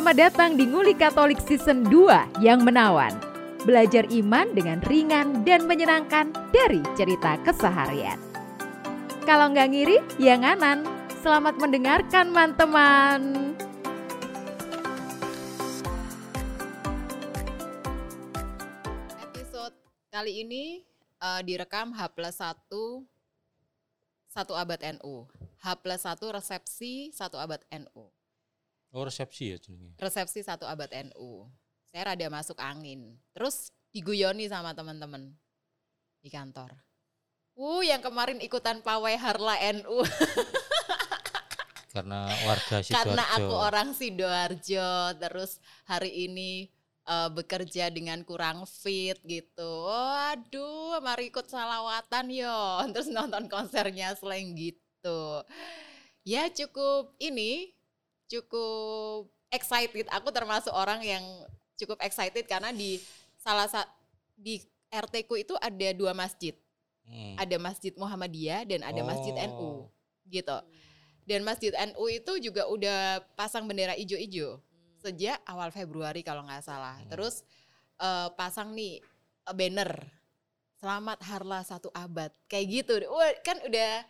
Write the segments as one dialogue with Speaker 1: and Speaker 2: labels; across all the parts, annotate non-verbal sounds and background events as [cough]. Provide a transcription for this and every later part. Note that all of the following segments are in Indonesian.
Speaker 1: Selamat datang di Nguli Katolik Season 2 yang menawan. Belajar iman dengan ringan dan menyenangkan dari cerita keseharian. Kalau nggak ngiri, ya nganan. Selamat mendengarkan, teman-teman.
Speaker 2: Episode kali ini uh, direkam H plus 1 satu abad NU. H plus 1 resepsi satu abad NU.
Speaker 3: Oh resepsi ya jenenge.
Speaker 2: Resepsi satu abad NU. Saya rada masuk angin. Terus diguyoni sama teman-teman di kantor. Uh, yang kemarin ikutan pawai Harla NU.
Speaker 3: Karena warga [laughs] Sidoarjo.
Speaker 2: Karena aku orang Sidoarjo. Terus hari ini uh, bekerja dengan kurang fit gitu. Waduh, mari ikut salawatan yo. [laughs] Terus nonton konsernya selain gitu. Ya cukup ini, cukup excited. Aku termasuk orang yang cukup excited karena di salah satu di RT ku itu ada dua masjid.
Speaker 3: Hmm.
Speaker 2: Ada Masjid Muhammadiyah dan ada Masjid NU
Speaker 3: Oh.
Speaker 2: gitu. Dan Masjid NU itu juga udah pasang bendera ijo-ijo sejak awal Februari kalau nggak salah.
Speaker 3: Hmm.
Speaker 2: Terus eh, pasang nih eh, banner Selamat Harla satu abad kayak gitu. Wah, kan udah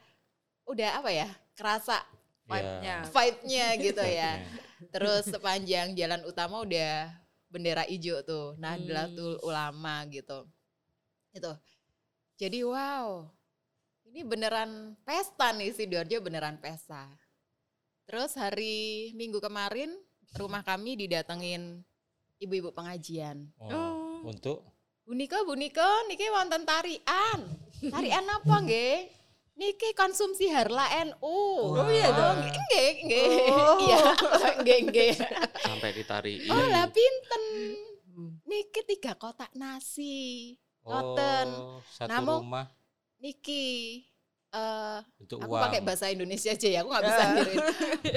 Speaker 2: udah apa ya? Kerasa
Speaker 3: Ya.
Speaker 2: vibe-nya gitu ya.
Speaker 3: Vibe-nya.
Speaker 2: Terus sepanjang jalan utama udah bendera hijau tuh, Nahdlatul Ulama gitu. Itu. Jadi wow, ini beneran pesta nih Sidoarjo beneran pesta. Terus hari Minggu kemarin rumah kami didatengin ibu-ibu pengajian.
Speaker 3: Oh. Untuk
Speaker 2: Bu Niko, Bu Niko, niki wonten tarian. Tarian apa nggih? Niki konsumsi harla NU.
Speaker 3: Oh, iya dong.
Speaker 2: Nggih, nggih.
Speaker 4: Oh.
Speaker 2: Iya, [laughs] nggih, nggih.
Speaker 5: sampai ditariin.
Speaker 2: Oh lah pinten. Niki tiga kotak nasi. Ngoten.
Speaker 3: oh, satu
Speaker 2: Namun-
Speaker 3: rumah
Speaker 2: Niki eh
Speaker 3: untuk
Speaker 2: aku
Speaker 3: uang.
Speaker 2: pakai bahasa Indonesia aja ya, aku nggak bisa niruin.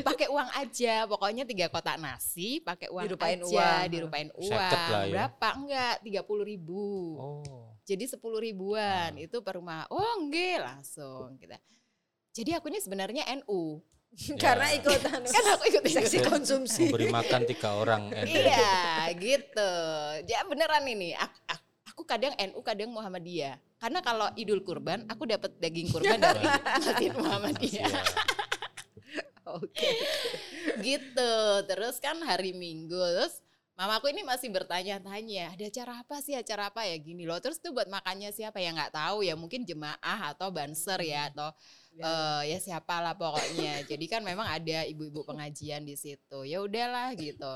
Speaker 2: pakai uang aja, pokoknya tiga kotak nasi, pakai uang
Speaker 4: Dirupain
Speaker 2: aja,
Speaker 4: uang.
Speaker 2: dirupain uang.
Speaker 3: Lah ya.
Speaker 2: Berapa? Enggak, tiga puluh ribu.
Speaker 3: Oh.
Speaker 2: Jadi sepuluh ribuan
Speaker 3: Hmm.
Speaker 2: itu per rumah. Oh enggak langsung kita. Jadi akunya sebenarnya NU.
Speaker 4: Karena
Speaker 3: Ya.
Speaker 4: ikutan [laughs]
Speaker 2: Kan aku ikut
Speaker 4: seksi konsumsi.
Speaker 3: Memberi makan tiga orang. NU.
Speaker 2: Iya, gitu. Ya beneran ini. Aku, aku kadang NU, kadang Muhammadiyah. Karena kalau Idul Kurban, aku dapat daging kurban [laughs] dari Masjid Muhammadiyah.
Speaker 3: Iya. [laughs]
Speaker 4: Oke.
Speaker 2: gitu. Terus kan hari Minggu, terus mamaku ini masih bertanya-tanya, ada acara apa sih, acara apa ya gini loh. Terus tuh buat makannya siapa ya nggak tahu ya, mungkin jemaah atau banser ya atau eh, ya siapa lah pokoknya. Jadi kan memang ada ibu-ibu pengajian di situ. Ya udahlah gitu.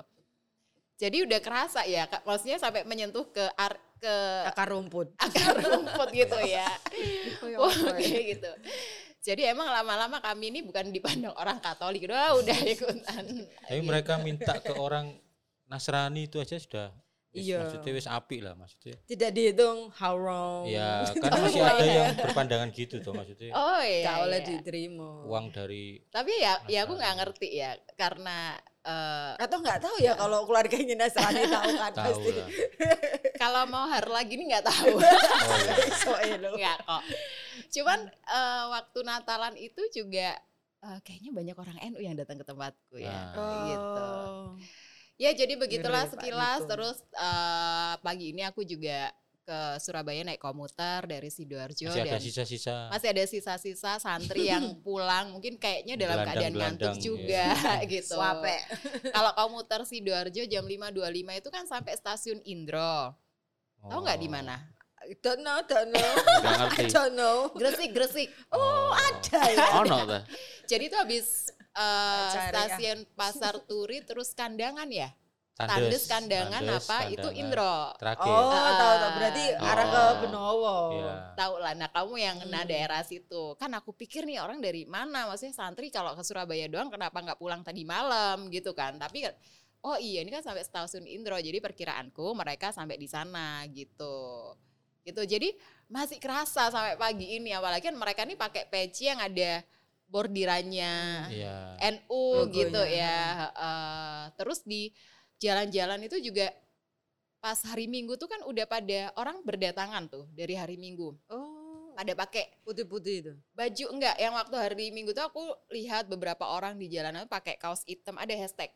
Speaker 2: Jadi udah kerasa ya, maksudnya sampai menyentuh ke ar- ke
Speaker 4: Akar rumput. [laughs]
Speaker 2: akar rumput gitu [laughs] ya.
Speaker 4: Oh,
Speaker 2: Wah, kayak gitu. Jadi emang lama-lama kami ini bukan dipandang orang Katolik, udah udah [laughs] ikutan.
Speaker 3: Tapi mereka minta ke orang Nasrani itu aja sudah.
Speaker 4: Iya.
Speaker 3: Maksudnya wis apik lah maksudnya.
Speaker 4: Tidak dihitung haram.
Speaker 3: Ya [laughs] kan masih ada yang berpandangan gitu tuh maksudnya.
Speaker 2: Oh iya.
Speaker 4: Gak oleh
Speaker 2: iya.
Speaker 4: diterima.
Speaker 3: Uang dari
Speaker 2: Tapi ya, ya aku nggak ngerti ya, karena eh,
Speaker 4: Atau nggak tahu ya kalau keluarganya Nasrani [laughs] tahu kan
Speaker 3: tahu
Speaker 4: pasti.
Speaker 3: lah. [laughs]
Speaker 2: kalau mau har lagi nih nggak tahu,
Speaker 3: Oh, iya.
Speaker 2: Nggak kok. Cuman eh, waktu Natalan itu juga eh, kayaknya banyak orang NU yang datang ke tempatku ya,
Speaker 3: Nah.
Speaker 2: gitu.
Speaker 4: Oh.
Speaker 2: Ya jadi begitulah
Speaker 4: Pak
Speaker 2: sekilas
Speaker 4: Niko.
Speaker 2: terus eh, pagi ini aku juga ke Surabaya naik komuter dari Sidoarjo
Speaker 3: Masih ada sisa-sisa.
Speaker 2: masih ada sisa-sisa santri yang [laughs] pulang mungkin kayaknya dalam keadaan
Speaker 3: Gelandang-gelandang,
Speaker 2: ngantuk juga [laughs] gitu.
Speaker 4: Suape.
Speaker 2: Kalau komuter Sidoarjo jam 5.25 itu kan sampai stasiun Indro. Tahu nggak di
Speaker 3: Oh.
Speaker 2: mana?
Speaker 4: Don't know, don't know. [laughs] Don't know.
Speaker 2: Gresik, Gresik.
Speaker 3: Oh,
Speaker 4: Ada ya.
Speaker 5: Ono ta?
Speaker 2: Jadi itu habis eh,
Speaker 4: Cari ya.
Speaker 2: stasiun Pasar [laughs] Turi terus kandangan ya?
Speaker 3: Tandes,
Speaker 2: Tandes kandangan
Speaker 3: Tandes,
Speaker 2: apa? Itu
Speaker 3: kandangan.
Speaker 2: Indro.
Speaker 3: Terakhir.
Speaker 4: Oh,
Speaker 2: Ah.
Speaker 4: tahu tahu. Berarti
Speaker 5: Oh.
Speaker 4: arah ke Benowo.
Speaker 3: Iya.
Speaker 2: Tahu lah. Nah kamu yang kena
Speaker 4: Hmm.
Speaker 2: daerah situ. Kan aku pikir nih orang dari mana? Maksudnya santri kalau ke Surabaya doang kenapa nggak pulang tadi malam gitu kan? Tapi kan, oh iya ini kan sampai stasiun Indro. Jadi perkiraanku mereka sampai di sana gitu. Gitu. Jadi masih kerasa sampai pagi ini. Apalagi kan mereka nih pakai peci yang ada bordirannya.
Speaker 3: Iya.
Speaker 2: NU
Speaker 4: Logonya.
Speaker 2: gitu ya. heeh. terus di jalan-jalan itu juga pas hari Minggu tuh kan udah pada orang berdatangan tuh dari hari Minggu.
Speaker 4: Oh,
Speaker 2: Pada pakai
Speaker 4: putih-putih itu.
Speaker 2: baju enggak yang waktu hari Minggu tuh aku lihat beberapa orang di jalanan pakai kaos hitam ada hashtag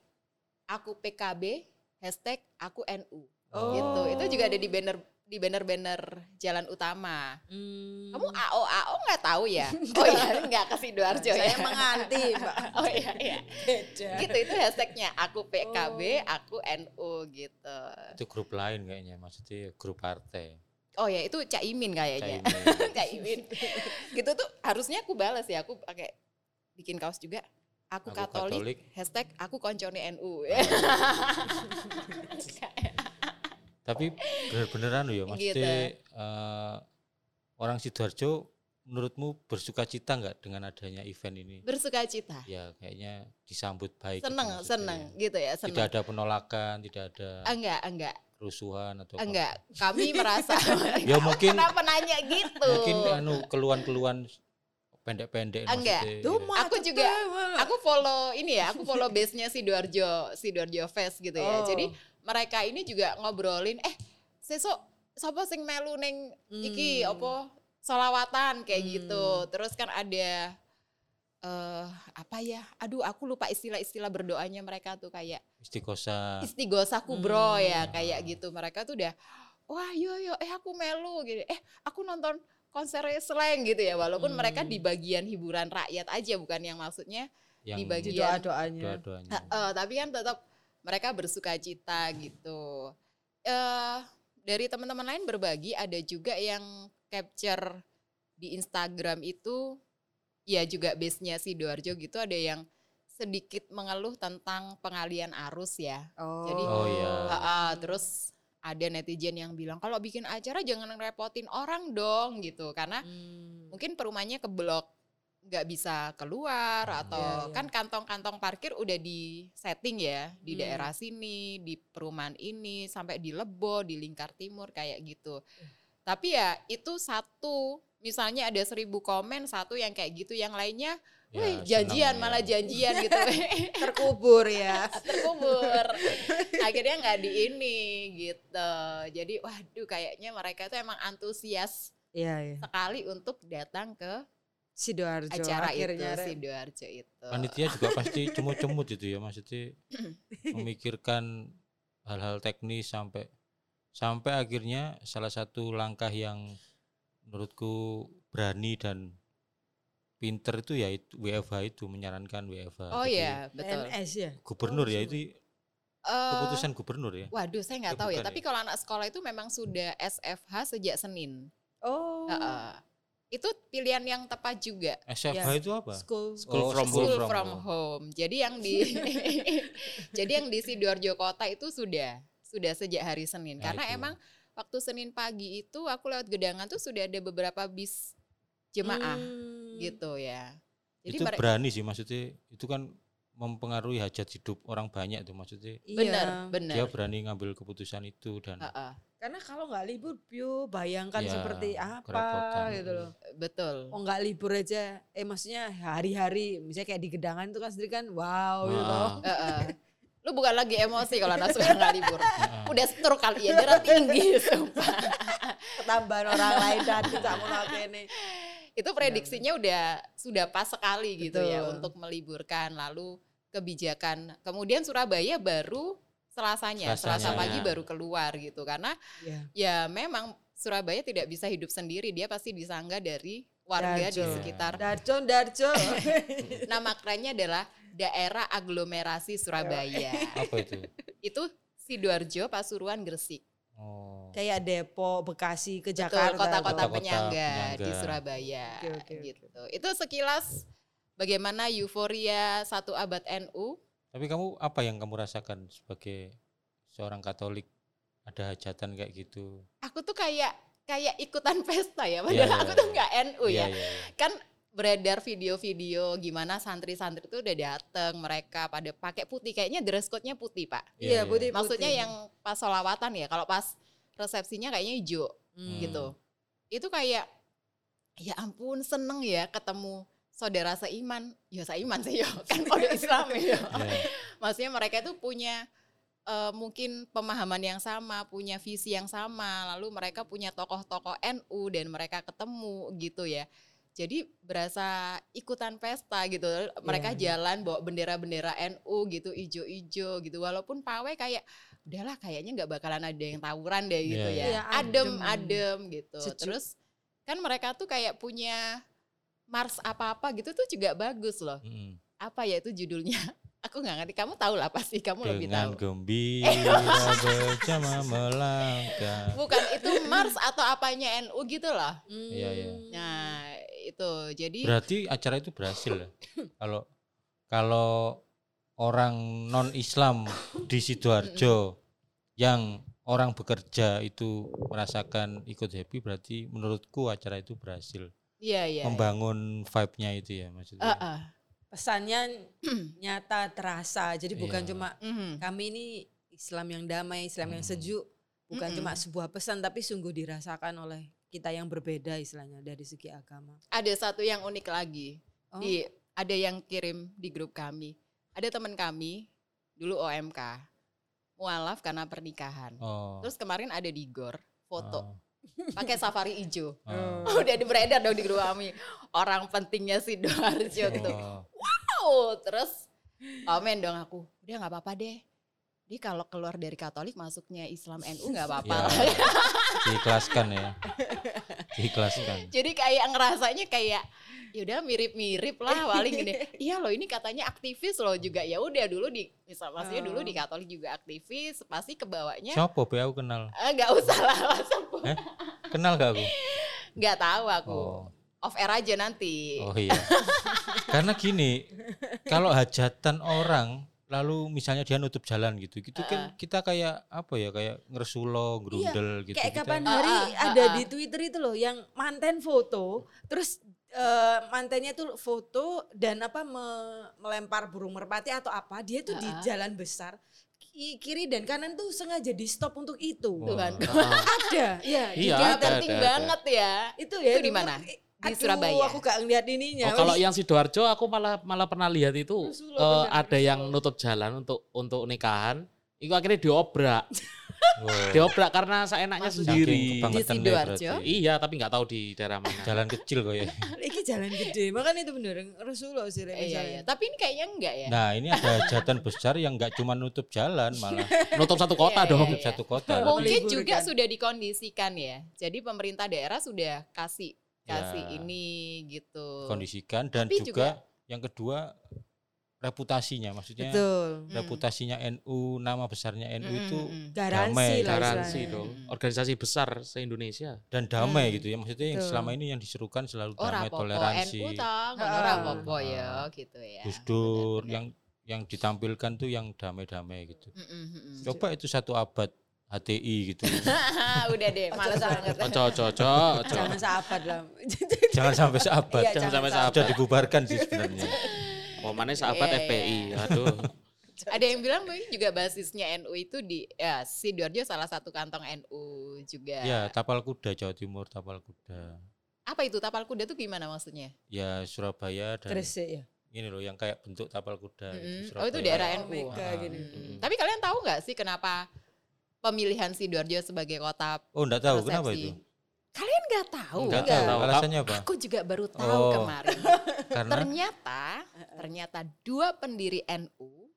Speaker 2: aku PKB hashtag aku NU
Speaker 3: Oh.
Speaker 2: gitu itu juga ada di banner di banner-banner jalan utama
Speaker 4: Hmm.
Speaker 2: kamu AO AO nggak tahu ya [laughs] oh iya nggak ke sidoarjo
Speaker 4: Saya
Speaker 2: ya
Speaker 4: menganti, Mbak. [laughs]
Speaker 2: oh iya iya
Speaker 4: Beda.
Speaker 2: gitu itu hashtagnya aku PKB
Speaker 4: Oh.
Speaker 2: aku NU gitu
Speaker 3: Itu grup lain kayaknya, maksudnya grup partai.
Speaker 2: oh ya itu Caimin kayaknya
Speaker 3: Caimin. [laughs]
Speaker 2: Caimin gitu tuh harusnya aku balas ya aku pakai bikin kaos juga aku,
Speaker 3: Aku
Speaker 2: Katolik,
Speaker 3: Katolik.
Speaker 2: hashtag aku koncone NU
Speaker 3: Tapi bener-beneran ya, maksudnya
Speaker 2: Gitu.
Speaker 3: eh, orang Sidoarjo menurutmu bersuka cita nggak dengan adanya event ini?
Speaker 2: bersuka cita
Speaker 3: Ya kayaknya disambut baik. gitu
Speaker 2: seneng
Speaker 3: maksudnya.
Speaker 2: seneng gitu ya
Speaker 3: Tidak
Speaker 2: seneng
Speaker 3: ada penolakan, tidak ada
Speaker 2: enggak enggak
Speaker 3: kerusuhan atau apa.
Speaker 2: enggak kami [laughs] merasa
Speaker 3: Ya mungkin
Speaker 2: kenapa nanya gitu
Speaker 3: mungkin anu keluhan-keluhan pendek-pendek
Speaker 2: Enggak.
Speaker 3: maksudnya.
Speaker 4: Duh,
Speaker 2: Aku juga- aku follow ini ya aku follow base nya sidoarjo sidoarjo fest gitu ya
Speaker 4: Oh.
Speaker 2: jadi mereka ini juga ngobrolin eh sesok sopo sing melu neng iki
Speaker 4: Hmm.
Speaker 2: opo solawatan kayak
Speaker 4: Hmm.
Speaker 2: gitu terus kan ada eh apa ya aduh aku lupa istilah-istilah berdoanya mereka tuh kayak
Speaker 3: Istiqosa.
Speaker 2: istighosa kubro
Speaker 4: Hmm.
Speaker 2: ya kayak gitu mereka tuh udah wah yo yo eh aku melu gitu eh aku nonton konser slang gitu ya walaupun mereka
Speaker 4: Hmm.
Speaker 2: di bagian hiburan rakyat aja bukan yang maksudnya
Speaker 3: yang
Speaker 2: di bagian-
Speaker 4: doa-doanya.
Speaker 3: doa-doanya.
Speaker 2: Eh, tapi kan tetap mereka bersuka cita gitu. eh dari teman-teman lain berbagi ada juga yang capture di Instagram itu ya juga base-nya Sidoarjo gitu ada yang sedikit mengeluh tentang pengalian arus ya.
Speaker 4: Oh.
Speaker 2: Jadi-
Speaker 3: Oh, iya.
Speaker 2: Ha, ah, terus ada netizen yang bilang kalau bikin acara jangan ngerepotin orang dong gitu karena
Speaker 4: Hmm.
Speaker 2: mungkin perumahannya ke blok nggak bisa keluar atau
Speaker 4: Iya, iya.
Speaker 2: kan kantong-kantong parkir udah di setting ya di
Speaker 4: Hmm.
Speaker 2: daerah sini di perumahan ini sampai di Lebo di Lingkar Timur kayak gitu tapi ya itu satu misalnya ada seribu komen satu yang kayak gitu yang lainnya
Speaker 3: Ya,
Speaker 2: wih janjian
Speaker 3: ya.
Speaker 2: malah janjian gitu [laughs]
Speaker 4: terkubur ya. [laughs]
Speaker 2: terkubur akhirnya nggak di ini gitu jadi waduh kayaknya mereka itu emang antusias
Speaker 4: Iya, iya.
Speaker 2: sekali untuk datang ke
Speaker 4: Sidoarjo
Speaker 2: acara
Speaker 4: akhirnya.
Speaker 2: itu sidoarjo itu
Speaker 3: Panitia juga pasti cemut-cemut itu ya maksudnya [clears throat] memikirkan hal-hal teknis sampai sampai akhirnya salah satu langkah yang menurutku berani dan pinter itu ya itu WFH itu menyarankan WFH.
Speaker 2: oh
Speaker 3: Jadi
Speaker 2: ya betul
Speaker 4: PNS ya.
Speaker 3: Gubernur ya
Speaker 4: Oh,
Speaker 3: itu
Speaker 2: Eh,
Speaker 3: keputusan gubernur ya.
Speaker 2: waduh saya nggak tahu ya
Speaker 3: bukan
Speaker 2: tapi
Speaker 3: ya?
Speaker 2: kalau anak sekolah itu memang sudah SFH sejak Senin
Speaker 4: Oh.
Speaker 2: Heeh. Itu pilihan yang tepat juga
Speaker 3: SFH
Speaker 4: Ya.
Speaker 3: itu apa?
Speaker 4: School.
Speaker 3: School
Speaker 2: Oh,
Speaker 3: from
Speaker 2: school
Speaker 3: home.
Speaker 2: from home. Jadi yang di [laughs] jadi yang di sidoarjo kota itu sudah sudah sejak hari Senin
Speaker 3: Ya,
Speaker 2: karena
Speaker 3: itu.
Speaker 2: emang waktu Senin pagi itu aku lewat gedangan tuh sudah ada beberapa bis jemaah
Speaker 4: Hmm.
Speaker 2: gitu ya. Jadi
Speaker 3: itu berani sih maksudnya itu kan mempengaruhi hajat hidup orang banyak tuh maksudnya
Speaker 2: benar
Speaker 4: Iya.
Speaker 2: benar.
Speaker 3: dia berani ngambil keputusan itu dan
Speaker 2: Heeh,
Speaker 4: Karena kalau nggak libur, Pio, bayangkan
Speaker 3: Ya,
Speaker 4: seperti apa
Speaker 3: kerepotan.
Speaker 4: gitu loh.
Speaker 2: betul.
Speaker 4: Oh nggak libur aja, eh maksudnya hari-hari, misalnya kayak di gedangan itu kan sendiri kan, wow gitu.
Speaker 3: Nah,
Speaker 2: Heeh. [laughs] Lu bukan lagi emosi kalau anak suka nggak libur. Udah stroke kali ya, darah tinggi [laughs] sumpah.
Speaker 4: Ketambahan orang lain dan tidak mau ini.
Speaker 2: itu prediksinya udah sudah pas sekali gitu ya
Speaker 4: Betul.
Speaker 2: untuk meliburkan lalu kebijakan kemudian Surabaya baru Selasanya, Selasa pagi baru keluar gitu karena
Speaker 4: Ya.
Speaker 2: ya memang Surabaya tidak bisa hidup sendiri dia pasti disanggah dari warga di
Speaker 4: Darjo.
Speaker 2: sekitar
Speaker 4: Darjo, Darjo. [laughs]
Speaker 2: nama kerennya adalah daerah aglomerasi Surabaya
Speaker 3: apa itu
Speaker 2: itu Sidoarjo, Pasuruan, Gresik
Speaker 3: oh
Speaker 4: kayak Depok, Bekasi, ke
Speaker 2: Betul,
Speaker 4: Jakarta.
Speaker 2: kota-kota
Speaker 3: Kota-kota
Speaker 2: penyangga, di
Speaker 3: penyangga.
Speaker 2: Surabaya
Speaker 4: Oke, oke,
Speaker 2: gitu. Itu sekilas bagaimana euforia satu abad NU.
Speaker 3: Tapi kamu apa yang kamu rasakan sebagai seorang Katolik ada hajatan kayak gitu
Speaker 2: Aku tuh kayak kayak ikutan pesta ya,
Speaker 3: Iya,
Speaker 2: padahal
Speaker 3: iya,
Speaker 2: aku tuh
Speaker 3: iya.
Speaker 2: nggak NU ya.
Speaker 3: Iya, iya.
Speaker 2: Kan beredar video-video gimana santri-santri tuh udah dateng mereka pada pakai putih kayaknya dress code-nya putih pak
Speaker 4: Iya, putih.
Speaker 2: maksudnya
Speaker 4: putih.
Speaker 2: yang pas solawatan ya kalau pas resepsinya kayaknya hijau
Speaker 4: Hmm.
Speaker 2: gitu itu kayak ya ampun seneng ya ketemu saudara seiman ya seiman sih ya [laughs] kan kode Islam ya
Speaker 3: Iya.
Speaker 2: maksudnya mereka itu punya eh, mungkin pemahaman yang sama punya visi yang sama lalu mereka punya tokoh-tokoh NU dan mereka ketemu gitu ya jadi berasa ikutan pesta gitu. Mereka
Speaker 4: Iya.
Speaker 2: jalan bawa bendera-bendera NU gitu, ijo-ijo gitu. Walaupun pawai kayak udahlah kayaknya nggak bakalan ada yang tawuran deh gitu
Speaker 3: Iya,
Speaker 2: ya.
Speaker 4: iya.
Speaker 2: Adem,
Speaker 4: Adem.
Speaker 2: adem gitu.
Speaker 4: Sejuk.
Speaker 2: Terus kan mereka tuh kayak punya mars apa-apa gitu tuh juga bagus loh.
Speaker 3: Mm.
Speaker 2: Apa ya itu judulnya? [laughs] Aku nggak ngerti. Kamu tahu lah pasti. Kamu lebih
Speaker 3: Dengan
Speaker 2: tahu.
Speaker 3: gembira [laughs] bersama melangkah.
Speaker 2: Bukan itu mars atau apanya NU gitu loh.
Speaker 3: Iya, iya.
Speaker 4: Hmm.
Speaker 2: Nah itu jadi
Speaker 3: Berarti acara itu berhasil ya? [laughs] Kalau kalau orang non Islam di sidoarjo yang orang bekerja itu merasakan ikut happy berarti menurutku acara itu berhasil
Speaker 2: iya iya.
Speaker 3: membangun vibe-nya itu ya maksudnya.
Speaker 2: Ah, ah.
Speaker 4: Pesannya [clears throat] nyata terasa. Jadi bukan
Speaker 3: Iya.
Speaker 4: cuma
Speaker 2: Mhm.
Speaker 4: kami ini Islam yang damai, Islam yang
Speaker 3: Hmm.
Speaker 4: sejuk. Bukan
Speaker 2: Mm-mm.
Speaker 4: cuma sebuah pesan tapi sungguh dirasakan oleh kita yang berbeda istilahnya dari segi agama.
Speaker 2: Ada satu yang unik lagi.
Speaker 4: Oh.
Speaker 2: Di ada yang kirim di grup kami. Ada teman kami dulu OMK. Mualaf karena pernikahan.
Speaker 3: Oh.
Speaker 2: Terus kemarin ada di GOR foto
Speaker 3: oh,
Speaker 2: pakai safari hijau. [laughs]
Speaker 3: oh,
Speaker 2: Udah beredar dong di grup kami. Orang pentingnya si Doarjo gitu.
Speaker 3: oh.
Speaker 2: Wow, terus komen dong aku. Udah nggak apa-apa deh. Dia kalau keluar dari Katolik masuknya Islam NU nggak apa-apa
Speaker 3: Ya.
Speaker 2: lah.
Speaker 3: Diikhlaskan ya. Diikhlaskan. [laughs]
Speaker 2: Jadi kayak ngerasanya kayak ya udah mirip-mirip lah paling gini. [laughs] Iya loh ini katanya aktivis loh juga. Ya udah dulu di misal maksudnya dulu di
Speaker 4: Oh.
Speaker 2: Katolik juga aktivis, pasti kebawanya
Speaker 3: Siapa be aku kenal?
Speaker 2: eh, nggak usah lah langsung.
Speaker 3: Eh? Kenal gak aku?
Speaker 2: Nggak tahu aku.
Speaker 3: Oh.
Speaker 2: Off air aja nanti.
Speaker 3: Oh iya. Karena gini, kalau hajatan orang lalu misalnya dia nutup jalan gitu, gitu kan kita kayak apa ya kayak ngeresulo, gerundel gitu.
Speaker 4: Kayak
Speaker 3: kita-
Speaker 4: kapan hari
Speaker 2: ah,
Speaker 4: ada
Speaker 2: ah,
Speaker 4: di Twitter itu loh yang manten foto, terus eh, mantennya tuh foto dan apa me- melempar burung merpati atau apa, dia tuh di
Speaker 2: Ah, ah.
Speaker 4: jalan besar ki- kiri dan kanan tuh sengaja di stop untuk itu.
Speaker 3: Wah.
Speaker 2: Tuhan. [laughs]
Speaker 4: Ada, ya. di
Speaker 5: Iya,
Speaker 2: Dia
Speaker 5: ada,
Speaker 2: penting
Speaker 5: ada, ada.
Speaker 2: banget ya.
Speaker 4: Itu ya.
Speaker 2: Itu di mana? Di Surabaya?
Speaker 4: Aku gak ngeliat ininya.
Speaker 5: Oh, kalau yang sidoarjo aku malah malah pernah lihat itu
Speaker 4: Rasulullah,
Speaker 5: eh,
Speaker 4: benar,
Speaker 5: ada yang nutup jalan untuk untuk nikahan. Itu akhirnya diobrak, [laughs]
Speaker 3: Wow.
Speaker 5: diobrak karena seenaknya?
Speaker 3: Saking
Speaker 5: sendiri.
Speaker 2: Di
Speaker 3: ya
Speaker 2: Sidoarjo?
Speaker 5: Iya, tapi nggak tahu di daerah mana.
Speaker 3: Jalan kecil kok ya. [laughs]
Speaker 4: ini jalan gede, makanya itu bener Rasulullah sih Rek,
Speaker 2: Iya, iya. Tapi ini kayaknya enggak ya.
Speaker 3: Nah ini ada hajatan besar yang nggak cuma nutup jalan malah [laughs]
Speaker 5: Nutup satu kota
Speaker 2: Iya, iya,
Speaker 5: dong.
Speaker 3: nutup satu kota. [laughs]
Speaker 2: Mungkin juga sudah dikondisikan ya. Jadi pemerintah daerah sudah kasih kasih
Speaker 3: Ya.
Speaker 2: ini gitu.
Speaker 3: Kondisikan dan
Speaker 2: Tapi
Speaker 3: juga, yang kedua reputasinya maksudnya
Speaker 4: Betul.
Speaker 2: Mm.
Speaker 3: reputasinya NU nama besarnya NU
Speaker 2: Mm,
Speaker 3: itu
Speaker 2: mm, mm.
Speaker 4: Garansi
Speaker 3: Damai,
Speaker 4: lah
Speaker 5: Garansi dong.
Speaker 2: Mm.
Speaker 5: Organisasi besar se-Indonesia.
Speaker 3: dan damai
Speaker 2: Hmm.
Speaker 3: gitu ya maksudnya yang selama ini yang diserukan selalu
Speaker 2: Oh,
Speaker 3: damai toleransi
Speaker 2: NU tang,
Speaker 4: Ah.
Speaker 2: ya gitu ya.
Speaker 3: Gus Dur yang yang ditampilkan tuh yang damai-damai gitu
Speaker 2: Mm, mm, mm, mm.
Speaker 3: coba itu satu abad HTI gitu [laughs]
Speaker 2: Udah deh, males banget.
Speaker 5: Ojo, ojo, ojo, ojo.
Speaker 4: Jangan sahabat lah.
Speaker 3: jangan sampai seabad
Speaker 4: Iya,
Speaker 5: Jangan sampai
Speaker 3: sudah dibubarkan sih sebenarnya [laughs]
Speaker 5: Momennya sahabat
Speaker 2: Iya,
Speaker 5: FPI.
Speaker 2: iya.
Speaker 5: Aduh. [laughs]
Speaker 2: Ada yang bilang mungkin juga basisnya NU itu di ya Sidoarjo salah satu kantong NU juga.
Speaker 3: ya tapal kuda Jawa Timur tapal kuda
Speaker 2: Apa itu tapal kuda tuh gimana maksudnya?
Speaker 3: ya Surabaya dan
Speaker 4: Gresik ya.
Speaker 3: ini loh yang kayak bentuk tapal kuda
Speaker 2: Mm-mm.
Speaker 3: itu
Speaker 2: Oh, itu
Speaker 3: Surabaya.
Speaker 2: daerah
Speaker 4: Oh,
Speaker 2: NU.
Speaker 4: Mega
Speaker 3: Ah.
Speaker 4: gini.
Speaker 2: Hmm. Tapi kalian tahu nggak sih kenapa pemilihan Sidoarjo sebagai kota
Speaker 3: oh enggak tahu kenapa
Speaker 2: persepsi?
Speaker 3: itu
Speaker 2: Kalian nggak tahu?
Speaker 5: Nggak
Speaker 2: Nggak.
Speaker 5: tahu.
Speaker 3: alasannya apa
Speaker 2: Aku juga baru tahu
Speaker 3: Oh.
Speaker 2: kemarin. [laughs]
Speaker 3: karena
Speaker 2: Ternyata, ternyata dua pendiri NU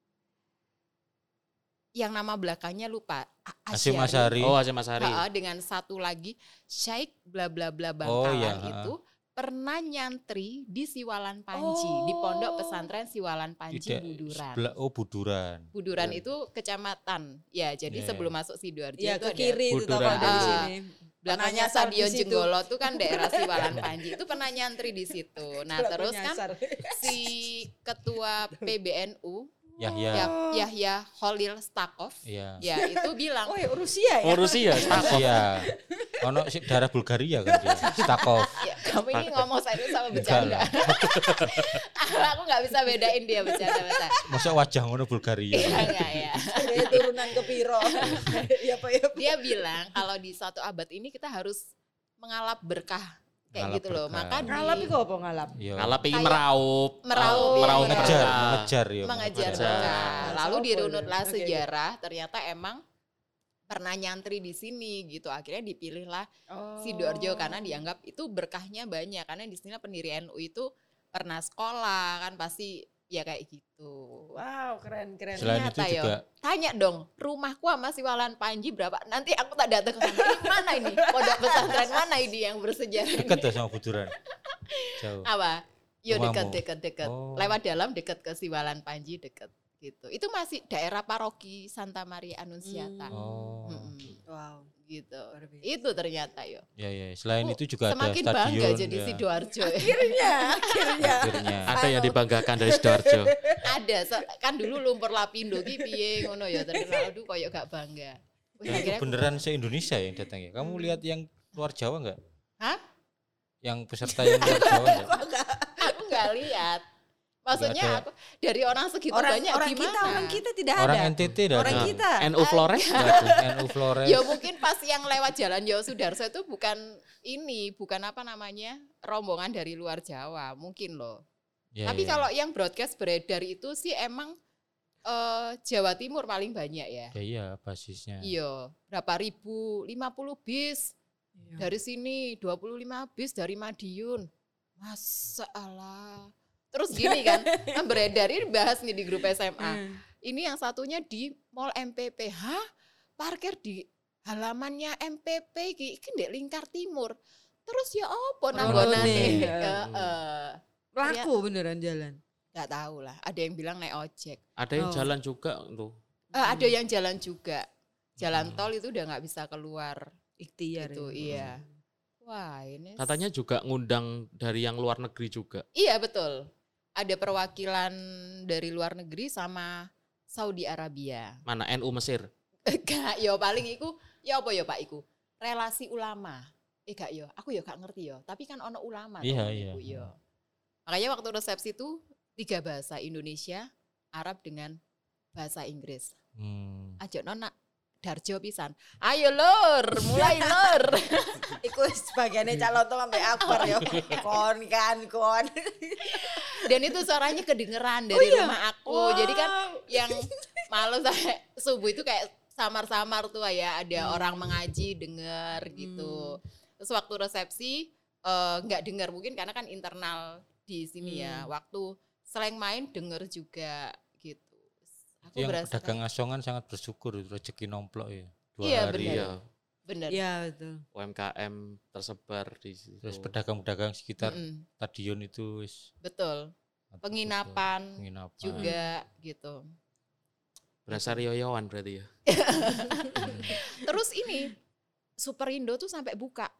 Speaker 2: yang nama belakangnya lupa. Asyari.
Speaker 3: Asyari
Speaker 5: Oh, Aceh Mas Hari.
Speaker 2: Ha-ha, dengan satu lagi Syekh bla bla bla
Speaker 3: Oh,
Speaker 2: Bangkalan
Speaker 3: iya, ha.
Speaker 2: itu pernah nyantri di Siwalan Panji di pondok
Speaker 4: Oh.
Speaker 2: pesantren Siwalan Panji
Speaker 3: tidak
Speaker 2: Buduran.
Speaker 3: sebelah oh Buduran
Speaker 2: Buduran
Speaker 3: Iya.
Speaker 2: itu kecamatan. Ya, jadi
Speaker 3: Iya,
Speaker 2: sebelum masuk Sidoarjo
Speaker 4: Iya
Speaker 2: itu
Speaker 4: ke
Speaker 2: ada
Speaker 4: kiri itu
Speaker 3: Buduran
Speaker 4: sini.
Speaker 2: Belakangnya
Speaker 4: situ.
Speaker 2: Jenggolo tuh kan daerah [laughs] Siwalan Panji. Itu pernah nyantri di situ. Nah, terus kan si ketua PBNU
Speaker 3: Yahya
Speaker 2: ya, Yahya Holil Stakov
Speaker 3: iya
Speaker 2: ya itu bilang
Speaker 4: Oh, ya, Rusia ya.
Speaker 5: Oh, Rusia. Stakov.
Speaker 3: Iya. Ono si darah Bulgaria kan dia. Stakov.
Speaker 2: ya, kamu ini ngomong serius sama bercanda. [laughs] aku nggak bisa bedain dia bercanda bercanda.
Speaker 3: Masa wajah ngono Bulgaria.
Speaker 2: Iya enggak ya.
Speaker 4: Kayak turunan ke piro. Ya apa ya.
Speaker 2: Dia bilang kalau di satu abad ini kita harus mengalap berkah kayak
Speaker 3: Ngalap
Speaker 2: gitu loh. Maka di
Speaker 4: Ngalap iku apa ngalap?
Speaker 3: Iya.
Speaker 5: Ngalap iki meraup.
Speaker 2: meraup,
Speaker 5: Oh, meraup berkah.
Speaker 3: mengejar ya.
Speaker 2: mengejar berkah. Lalu dirunutlah?
Speaker 4: Oke.
Speaker 2: sejarah ternyata emang pernah nyantri di sini gitu akhirnya dipilihlah
Speaker 4: Oh.
Speaker 2: Sidoarjo karena dianggap itu berkahnya banyak karena di sini pendiri NU itu pernah sekolah kan pasti ya kayak gitu.
Speaker 4: Wow, keren keren.
Speaker 3: Selain itu
Speaker 2: Ternyata yo.
Speaker 3: juga
Speaker 2: Tanya dong, rumahku sama Siwalan Panji berapa? Nanti aku tak datang ke sana. Mana ini? Pondok pesantren mana ini yang bersejarah?
Speaker 3: dekat tuh sama Buduran. Jauh.
Speaker 2: Apa? Yo dekat dekat dekat.
Speaker 3: Oh.
Speaker 2: Lewat dalam dekat ke Siwalan Panji dekat gitu. Itu masih daerah paroki Santa Maria Annunziata.
Speaker 4: Hmm.
Speaker 3: Oh.
Speaker 2: Mm-mm,
Speaker 4: Wow.
Speaker 2: Gitu. Itu ternyata yo.
Speaker 3: Ya ya, selain
Speaker 2: Aku
Speaker 3: itu juga ada
Speaker 2: Semakin
Speaker 3: stadion
Speaker 2: bangga jadi
Speaker 3: ya,
Speaker 2: Sidoarjo. ya.
Speaker 4: Akhirnya, akhirnya.
Speaker 3: akhirnya.
Speaker 5: Ada yang dibanggakan dari Sidoarjo.
Speaker 2: Ada so- kan dulu lumpur lapindo ki piye ngono ya terus aduh koyo gak bangga. Wih,
Speaker 3: Dan itu beneran se-Indonesia yang datang ya. Kamu lihat yang luar Jawa enggak?
Speaker 2: Hah?
Speaker 3: Yang peserta yang luar Jawa enggak?
Speaker 2: aku nggak lihat. Maksudnya
Speaker 3: ada.
Speaker 2: aku dari orang segitu
Speaker 4: Orang
Speaker 2: banyak
Speaker 4: orang
Speaker 2: gimana?
Speaker 4: kita, orang kita tidak
Speaker 3: Orang
Speaker 4: ada.
Speaker 3: NTT dah
Speaker 4: Orang
Speaker 3: ada.
Speaker 4: kita.
Speaker 5: NU Flores
Speaker 3: Enggak tuh, NU Flores.
Speaker 2: Ya mungkin pas yang lewat jalan Yo Sudarso itu bukan ini, bukan apa namanya rombongan dari luar Jawa, mungkin loh.
Speaker 3: Ya,
Speaker 2: Tapi
Speaker 3: ya.
Speaker 2: kalau yang broadcast beredar itu sih emang eh, Jawa Timur paling banyak ya.
Speaker 3: ya iya basisnya.
Speaker 2: Iya, berapa ribu? 50 bis
Speaker 4: Iya.
Speaker 2: dari sini, 25 bis dari Madiun. Masa Allah. Terus gini kan, [laughs] kan beredar ini bahas nih di grup SMA.
Speaker 4: Hmm.
Speaker 2: Ini yang satunya di Mall MPP. Hah? Parkir di halamannya MPP iki iki ndek Lingkar Timur. Terus ya apa
Speaker 4: Rono
Speaker 2: nanggonane?
Speaker 4: nih.
Speaker 2: Heeh.
Speaker 4: Laku beneran jalan.
Speaker 2: Gak tahu lah, ada yang bilang naik ojek.
Speaker 5: ada yang
Speaker 4: Oh.
Speaker 5: jalan juga tuh.
Speaker 2: Eh, ada yang jalan juga. Jalan
Speaker 3: Hmm.
Speaker 2: tol itu udah nggak bisa keluar.
Speaker 4: Ikhtiar
Speaker 2: Gitu,
Speaker 4: ya.
Speaker 2: iya. Wah, ini
Speaker 5: Katanya juga ngundang dari yang luar negeri juga.
Speaker 2: Iya, betul. Ada perwakilan dari luar negeri sama Saudi Arabia.
Speaker 5: Mana NU Mesir.
Speaker 2: Gak, yo paling iku, ya apa ya Pak iku? Relasi ulama. Eh gak yo, aku yo gak ngerti yo. Tapi kan ono ulama.
Speaker 3: Iya, iya.
Speaker 2: iku, yo. Makanya waktu resepsi itu tiga bahasa Indonesia, Arab dengan bahasa Inggris.
Speaker 3: Hmm.
Speaker 2: Ajo nona Darjo pisan. Ayo lur, mulai lur. [laughs]
Speaker 4: Iku sebagiannya calon tuh sampai akbar ya. [laughs] Kon kan kon. [laughs]
Speaker 2: Dan itu suaranya kedengeran
Speaker 4: Oh
Speaker 2: dari
Speaker 4: iya?
Speaker 2: rumah aku. Jadi kan yang malam sampai subuh itu kayak samar-samar tuh ya ada
Speaker 4: Hmm.
Speaker 2: orang mengaji denger gitu. Terus waktu resepsi eh, nggak dengar mungkin karena kan internal di sini ya.
Speaker 4: Hmm.
Speaker 2: Waktu selain main denger juga gitu. Aku
Speaker 3: Yang
Speaker 2: berasa
Speaker 3: pedagang asongan sangat bersyukur rezeki nomplok ya. Dua
Speaker 2: Iya,
Speaker 3: hari.
Speaker 5: Iya,
Speaker 2: bener.
Speaker 4: Iya betul.
Speaker 5: UMKM tersebar di situ.
Speaker 3: Terus pedagang-pedagang sekitar stadion itu wis
Speaker 2: betul. Penginapan
Speaker 3: penginapan
Speaker 2: juga gitu.
Speaker 5: Berasa riyoyoan berarti ya. [laughs]
Speaker 2: Terus ini Superindo tuh sampai buka.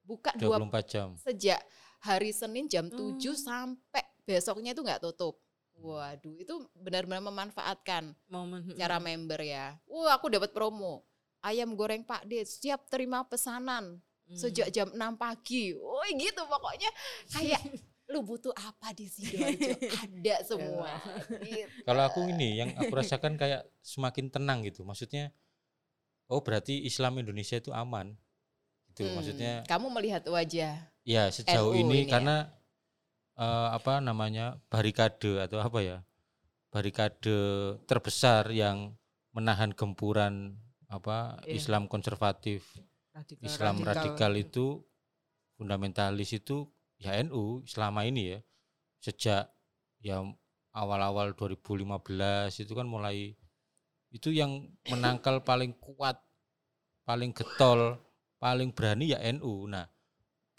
Speaker 2: Buka dua
Speaker 3: 24 jam.
Speaker 2: sejak hari Senin jam 7
Speaker 4: Hmm.
Speaker 2: sampai besoknya itu nggak tutup. Waduh, itu benar-benar memanfaatkan
Speaker 4: Momen.
Speaker 2: cara member ya. Wah, aku dapat promo. Ayam goreng Pak D siap terima pesanan
Speaker 4: Hmm.
Speaker 2: sejak jam 6 pagi. Woi, gitu pokoknya kayak lu butuh apa di Sidoarjo? [laughs] Ada semua. Gitu.
Speaker 3: Kalau aku ini yang aku rasakan kayak semakin tenang gitu. Maksudnya oh berarti Islam Indonesia itu aman. Gitu
Speaker 2: Hmm,
Speaker 3: maksudnya
Speaker 2: kamu melihat wajah
Speaker 3: ya sejauh
Speaker 2: NU
Speaker 3: ini,
Speaker 2: ini ya?
Speaker 3: karena eh, apa namanya barikade atau apa ya? Barikade terbesar yang menahan gempuran apa
Speaker 4: Iya.
Speaker 3: Islam konservatif,
Speaker 4: Radikal,
Speaker 3: Islam radikal. itu fundamentalis itu ya NU selama ini ya sejak ya awal-awal 2015 itu kan mulai itu yang menangkal [coughs] paling kuat paling getol paling berani ya NU nah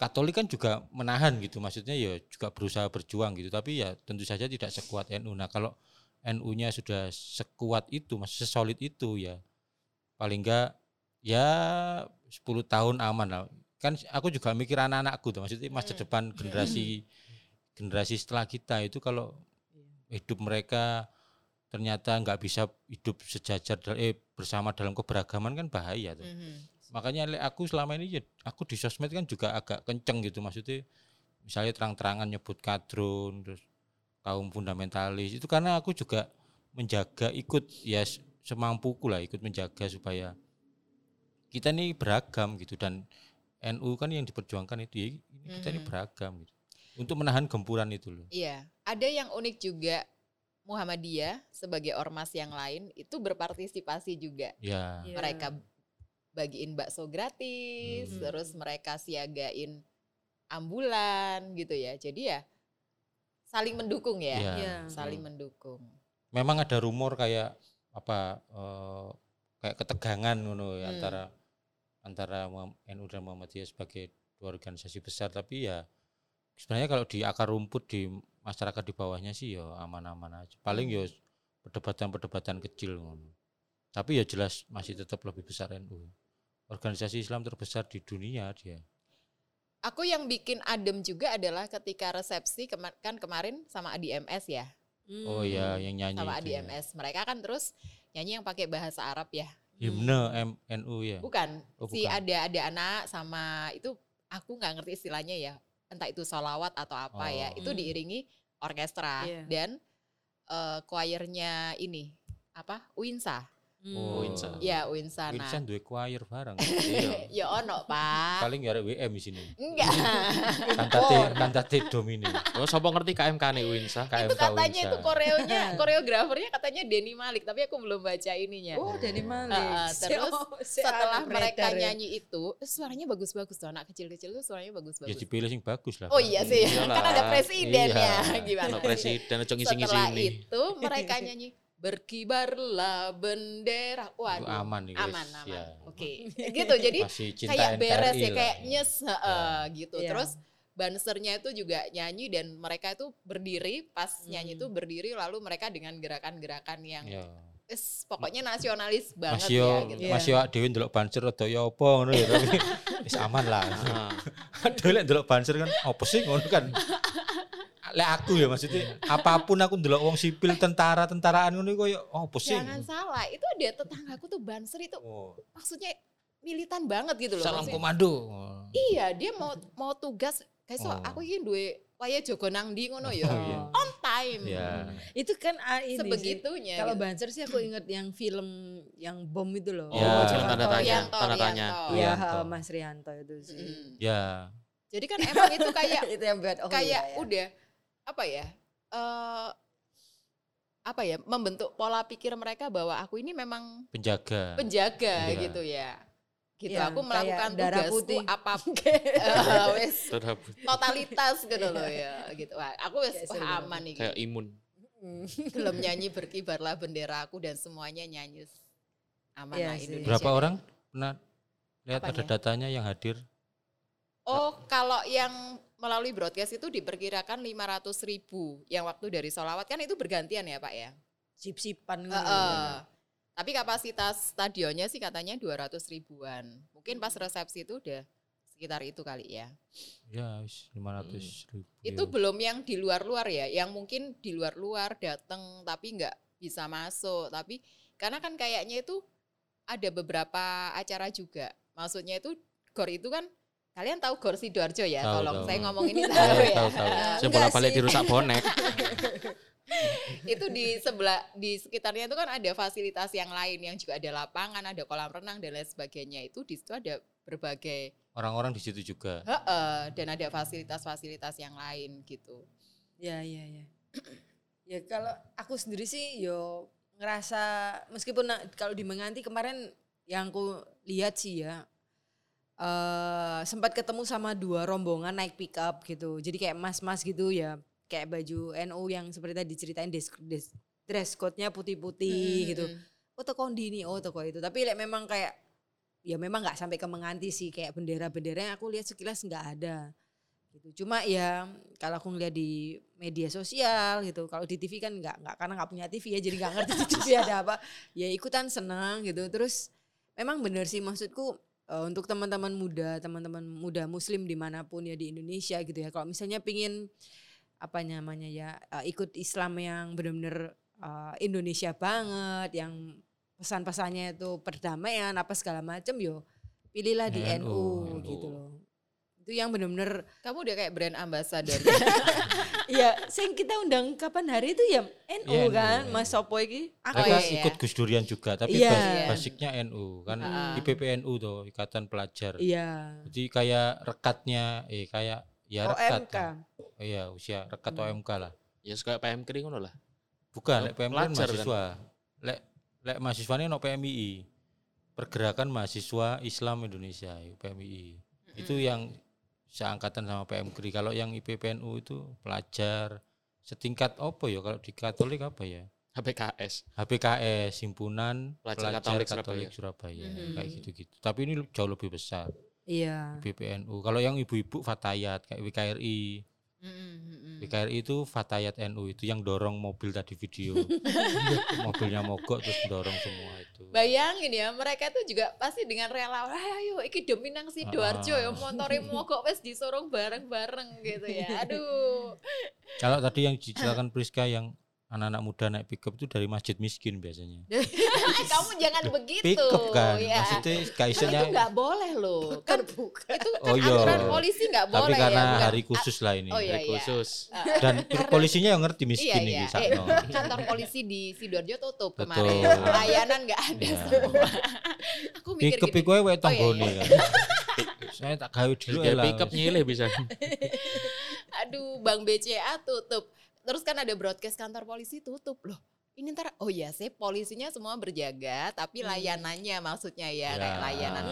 Speaker 3: Katolik kan juga menahan gitu maksudnya ya juga berusaha berjuang gitu tapi ya tentu saja tidak sekuat NU nah kalau NU-nya sudah sekuat itu masih sesolid itu ya paling enggak ya 10 tahun aman lah kan aku juga mikir anak-anakku tuh maksudnya masa
Speaker 2: Hmm.
Speaker 3: depan generasi generasi setelah kita itu kalau hidup mereka ternyata nggak bisa hidup sejajar eh bersama dalam keberagaman kan bahaya tuh.
Speaker 2: Mhm.
Speaker 3: Makanya aku selama ini ya aku di sosmed kan juga agak kenceng gitu maksudnya misalnya terang-terangan nyebut kadrun terus kaum fundamentalis itu karena aku juga menjaga ikut ya semampuku lah ikut menjaga supaya kita ini beragam gitu dan NU kan yang diperjuangkan itu ya ini kita ini
Speaker 2: Mhm.
Speaker 3: beragam gitu. Untuk menahan gempuran itu loh.
Speaker 2: Iya, ada yang unik juga Muhammadiyah sebagai ormas yang lain itu berpartisipasi juga.
Speaker 3: Ya.
Speaker 4: Iya.
Speaker 2: Mereka bagiin bakso gratis,
Speaker 3: Hmm.
Speaker 2: terus mereka siagain ambulan gitu ya. Jadi ya saling mendukung ya,
Speaker 3: Iya.
Speaker 4: Iya.
Speaker 2: saling mendukung.
Speaker 3: Memang ada rumor kayak apa eh, kayak ketegangan ngono ya
Speaker 2: Hmm.
Speaker 3: antara antara NU dan Muhammadiyah sebagai dua organisasi besar tapi ya sebenarnya kalau di akar rumput di masyarakat di bawahnya sih ya aman-aman aja. Paling ya perdebatan-perdebatan kecil ngono. Tapi ya jelas masih tetap lebih besar NU. Organisasi Islam terbesar di dunia dia.
Speaker 2: Aku yang bikin adem juga adalah ketika resepsi kema- kan kemarin sama Adi MS ya,
Speaker 3: Oh ya, yang nyanyi
Speaker 2: sama Adi
Speaker 3: ya.
Speaker 2: MS. Mereka kan terus nyanyi yang pakai bahasa Arab ya.
Speaker 3: Himne M NU ya.
Speaker 2: Bukan,
Speaker 3: Oh,
Speaker 2: si
Speaker 3: bukan.
Speaker 2: ada ada anak sama itu aku nggak ngerti istilahnya ya. Entah itu solawat atau apa ya.
Speaker 3: Oh.
Speaker 2: Itu
Speaker 4: Hmm.
Speaker 2: diiringi orkestra
Speaker 4: Iya.
Speaker 2: dan eh choirnya ini apa? Uinsa.
Speaker 3: Oh,
Speaker 5: Winsa.
Speaker 2: Ya, Uinsa. Nah,
Speaker 3: Wilson duwe choir bareng. [laughs] iya.
Speaker 2: ya ono, Pak.
Speaker 3: Paling ya ada WM di sini.
Speaker 2: Enggak. [laughs]
Speaker 3: Kantate kantate domini.
Speaker 5: Oh, sapa ngerti KMK nih Winsa?
Speaker 2: itu
Speaker 3: KMK
Speaker 2: katanya
Speaker 3: Winsa.
Speaker 2: itu koreonya, [laughs] koreografernya katanya Denny Malik, tapi aku belum baca ininya.
Speaker 4: Oh, dari Malik.
Speaker 2: Heeh,
Speaker 4: Si-
Speaker 2: terus
Speaker 4: oh, si
Speaker 2: Setelah mereka
Speaker 4: ya.
Speaker 2: nyanyi itu, suaranya bagus-bagus tuh anak kecil-kecil tuh suaranya
Speaker 3: Ya
Speaker 2: bagus-bagus.
Speaker 3: dipilih sing bagus lah.
Speaker 2: Oh iya sih,
Speaker 5: Iyalah.
Speaker 2: kan ada presiden
Speaker 3: Iya.
Speaker 2: ya, gimana?
Speaker 5: Anak presiden aja ngisi-ngisi
Speaker 2: Setelah
Speaker 5: ini.
Speaker 2: itu mereka nyanyi berkibarlah bendera.
Speaker 3: Itu
Speaker 2: Waduh,
Speaker 3: aman nih. guys.
Speaker 2: aman, aman.
Speaker 3: Ya.
Speaker 2: Oke, [laughs] gitu. Jadi
Speaker 3: Masih
Speaker 2: kayak beres
Speaker 3: NKRI
Speaker 2: ya,
Speaker 3: lah.
Speaker 2: kayak nyes, heeh, gitu.
Speaker 4: Iya.
Speaker 2: Terus bansernya itu juga nyanyi dan mereka itu berdiri pas nyanyi
Speaker 4: Hmm.
Speaker 2: itu berdiri lalu mereka dengan gerakan-gerakan yang
Speaker 3: Ya.
Speaker 2: es, pokoknya nasionalis banget
Speaker 3: Mas yo,
Speaker 2: ya gitu.
Speaker 4: Iya.
Speaker 3: Mas yo dhewe ndelok banser rada ya apa ngono ya tapi [laughs] wis aman lah.
Speaker 5: Nah,
Speaker 3: Dhewe lek ndelok banser kan apa sih ngono kan. [laughs] Lek aku ya maksudnya apa pun aku ndelok wong sipil tentara-tentaraan ngono koyo apa sih?
Speaker 2: Jangan salah, itu ada tetanggaku tuh banser itu
Speaker 3: Oh,
Speaker 2: maksudnya militan banget gitu loh.
Speaker 3: salam
Speaker 2: maksudnya.
Speaker 3: komando.
Speaker 2: Iya, dia mau mau tugas kayak so,
Speaker 3: Oh.
Speaker 2: aku ini duwe waya jogo nang ndi ngono [laughs] ya.
Speaker 3: Oh, iya.
Speaker 2: On time.
Speaker 3: Ya.
Speaker 4: Itu kan ah, ini sih.
Speaker 2: Sebegitunya.
Speaker 4: Kalau
Speaker 2: gitu.
Speaker 4: banser sih aku inget yang film yang bom itu loh.
Speaker 5: Oh,
Speaker 3: Ya.
Speaker 5: film tanda tanya,
Speaker 2: Rianto,
Speaker 5: tanda tanya.
Speaker 2: Rianto.
Speaker 4: Iya,
Speaker 3: Rianto.
Speaker 4: Mas Rianto itu sih.
Speaker 2: Mm.
Speaker 3: Ya.
Speaker 2: Jadi kan emang itu kayak [laughs]
Speaker 4: itu yang buat oh
Speaker 2: kayak
Speaker 4: iya, ya.
Speaker 2: udah apa ya? eh apa ya? Membentuk pola pikir mereka bahwa aku ini memang
Speaker 3: Penjaga.
Speaker 2: penjaga
Speaker 3: Iya.
Speaker 2: gitu ya. Gitu
Speaker 4: Iya,
Speaker 2: aku melakukan
Speaker 4: darah
Speaker 2: tugasku
Speaker 4: putih.
Speaker 2: apa pun [laughs] [laughs] eh, wes totalitas gitu loh ya gitu. Wah, aku wes
Speaker 4: seru
Speaker 2: aman nih.
Speaker 5: Kayak imun.
Speaker 4: Hmm.
Speaker 2: belum [laughs] nyanyi berkibarlah benderaku dan semuanya nyanyi aman
Speaker 4: Iya
Speaker 2: lah
Speaker 4: sih.
Speaker 2: Indonesia.
Speaker 3: Berapa orang pernah lihat ada
Speaker 2: Apanya?
Speaker 3: datanya yang hadir?
Speaker 2: Oh, kalau yang melalui broadcast itu diperkirakan 500 ribu yang waktu dari solawat kan itu bergantian ya Pak ya.
Speaker 4: Sip-sipan gitu.
Speaker 2: Heeh. Tapi kapasitas stadionnya sih katanya 200 ribuan. Mungkin pas resepsi itu udah sekitar itu kali ya.
Speaker 3: Ya, wis 500 ribu.
Speaker 2: Itu
Speaker 3: ya.
Speaker 2: belum yang di luar-luar ya, yang mungkin di luar-luar datang tapi nggak bisa masuk. Tapi karena kan kayaknya itu ada beberapa acara juga. Maksudnya itu gor itu kan kalian tahu gor sidoarjo ya?
Speaker 3: Tahu,
Speaker 2: Tolong
Speaker 3: tahu.
Speaker 2: saya ngomong ini [laughs]
Speaker 3: Ya,
Speaker 2: tahu ya.
Speaker 3: tahu, tahu.
Speaker 5: Saya bola balik
Speaker 4: sih.
Speaker 5: dirusak bonek. [laughs]
Speaker 2: itu di sebelah di sekitarnya itu kan ada fasilitas yang lain yang juga ada lapangan, ada kolam renang dan lain sebagainya. Itu di situ ada berbagai
Speaker 3: Orang-orang di situ juga.
Speaker 2: heeh, dan ada fasilitas-fasilitas yang lain gitu.
Speaker 4: Ya, ya, ya. [clears throat] ya kalau aku sendiri sih yo ngerasa meskipun kalau di Menganti kemarin yang aku lihat sih ya eh sempat ketemu sama dua rombongan naik pick up gitu. Jadi kayak mas-mas gitu ya, kayak baju NU yang seperti tadi diceritain dress, dress, dress code-nya putih-putih gitu.
Speaker 2: Mm-mm.
Speaker 4: Oh toko ini, oh toko itu. Tapi like, memang kayak ya memang nggak sampai ke menganti sih kayak bendera-bendera yang aku lihat sekilas nggak ada gitu. Cuma ya kalau aku ngeliat di media sosial gitu, kalau di TV kan nggak nggak karena nggak punya TV ya jadi nggak ngerti [laughs] di TV ada apa. Ya ikutan senang gitu. Terus memang bener sih maksudku eh, untuk teman-teman muda, teman-teman muda Muslim di mana pun ya di Indonesia gitu ya. Kalau misalnya pingin apa namanya ya eh, ikut Islam yang benar-benar eh, Indonesia banget, yang pesan-pesannya itu perdamaian apa segala macam yo pilihlah di
Speaker 3: NU,
Speaker 4: NU. gitu loh. Itu yang benar-benar
Speaker 2: Kamu udah kayak brand ambassador. [laughs]
Speaker 4: ya sing kita undang kapan hari itu ya NU
Speaker 3: Ya, NU,
Speaker 4: kan
Speaker 3: ya.
Speaker 4: Mas Sopo iki.
Speaker 2: Aku
Speaker 3: Mereka
Speaker 2: iya.
Speaker 3: ikut Gus Durian juga, tapi
Speaker 4: Iya.
Speaker 3: bas-
Speaker 2: Iya.
Speaker 3: basicnya NU kan
Speaker 2: Ah.
Speaker 3: IPPNU tuh Ikatan Pelajar.
Speaker 4: Iya.
Speaker 3: Jadi kayak rekatnya, eh kayak ya rekat.
Speaker 4: OMK.
Speaker 3: Oh iya, usia rekat
Speaker 4: Hmm.
Speaker 3: OMK lah.
Speaker 5: Ya kayak PM kering ngono lah.
Speaker 3: Bukan, lek PM kan
Speaker 5: pelajar kan?
Speaker 3: mahasiswa. Lek lek mahasiswanya no PMII. pergerakan mahasiswa Islam Indonesia PMI itu yang seangkatan sama PMKRI kalau yang IPPNU itu pelajar setingkat apa ya? Kalau di Katolik apa ya?
Speaker 5: HPKS.
Speaker 3: HPKS Himpunan
Speaker 5: Pelajar
Speaker 3: Pelajar,
Speaker 5: Katolik
Speaker 3: Katolik, Surabaya, kayak gitu-gitu. Tapi ini jauh lebih besar
Speaker 4: Iya.
Speaker 3: BPNU kalau yang ibu-ibu Fatayat kayak WKRI
Speaker 2: Mm, mm, mm.
Speaker 3: WKRI itu Fatayat NU itu yang dorong mobil tadi video [laughs] mobilnya mogok terus dorong semua itu
Speaker 2: Bayangin ya, mereka tuh juga pasti dengan rela, "Ah, ayo iki demi nang Sidoarjo ya,
Speaker 3: Ah.
Speaker 2: motore mogok wes disorong bareng-bareng gitu ya. [laughs] Aduh.
Speaker 3: kalau tadi yang diceritakan Priska yang anak-anak muda naik pickup itu dari masjid miskin biasanya [laughs]
Speaker 2: Kamu jangan begitu
Speaker 3: pickup kan
Speaker 2: ya.
Speaker 3: maksudnya kaisanya
Speaker 2: itu nggak boleh loh. Kan
Speaker 4: bukan.
Speaker 2: itu kan
Speaker 3: Oh, iya.
Speaker 2: aturan polisi nggak
Speaker 3: tapi
Speaker 2: boleh
Speaker 3: karena
Speaker 2: ya. bukan-
Speaker 3: hari khusus lah ini
Speaker 2: Oh iya
Speaker 5: Hari
Speaker 2: iya.
Speaker 5: khusus.
Speaker 3: dan polisinya yang ngerti
Speaker 2: Iya
Speaker 3: miskin
Speaker 2: iya.
Speaker 3: ini
Speaker 2: Eh, kantor polisi di Sidoarjo tutup
Speaker 3: Betul.
Speaker 2: kemarin. Layanan nggak ada
Speaker 3: Iya.
Speaker 2: semua. Aku mikir
Speaker 3: pickup
Speaker 2: gini.
Speaker 3: iku wae
Speaker 2: Oh, iya, iya.
Speaker 3: kan [laughs] saya tak gawe dulu lah
Speaker 5: pickup nyilih bisa. [laughs]
Speaker 2: Aduh, Bang BCA tutup. Terus kan ada broadcast kantor polisi tutup loh. Ini ntar, oh ya sih polisinya semua berjaga, tapi
Speaker 4: Hmm.
Speaker 2: layanannya maksudnya ya,
Speaker 3: Ya.
Speaker 2: kayak layanan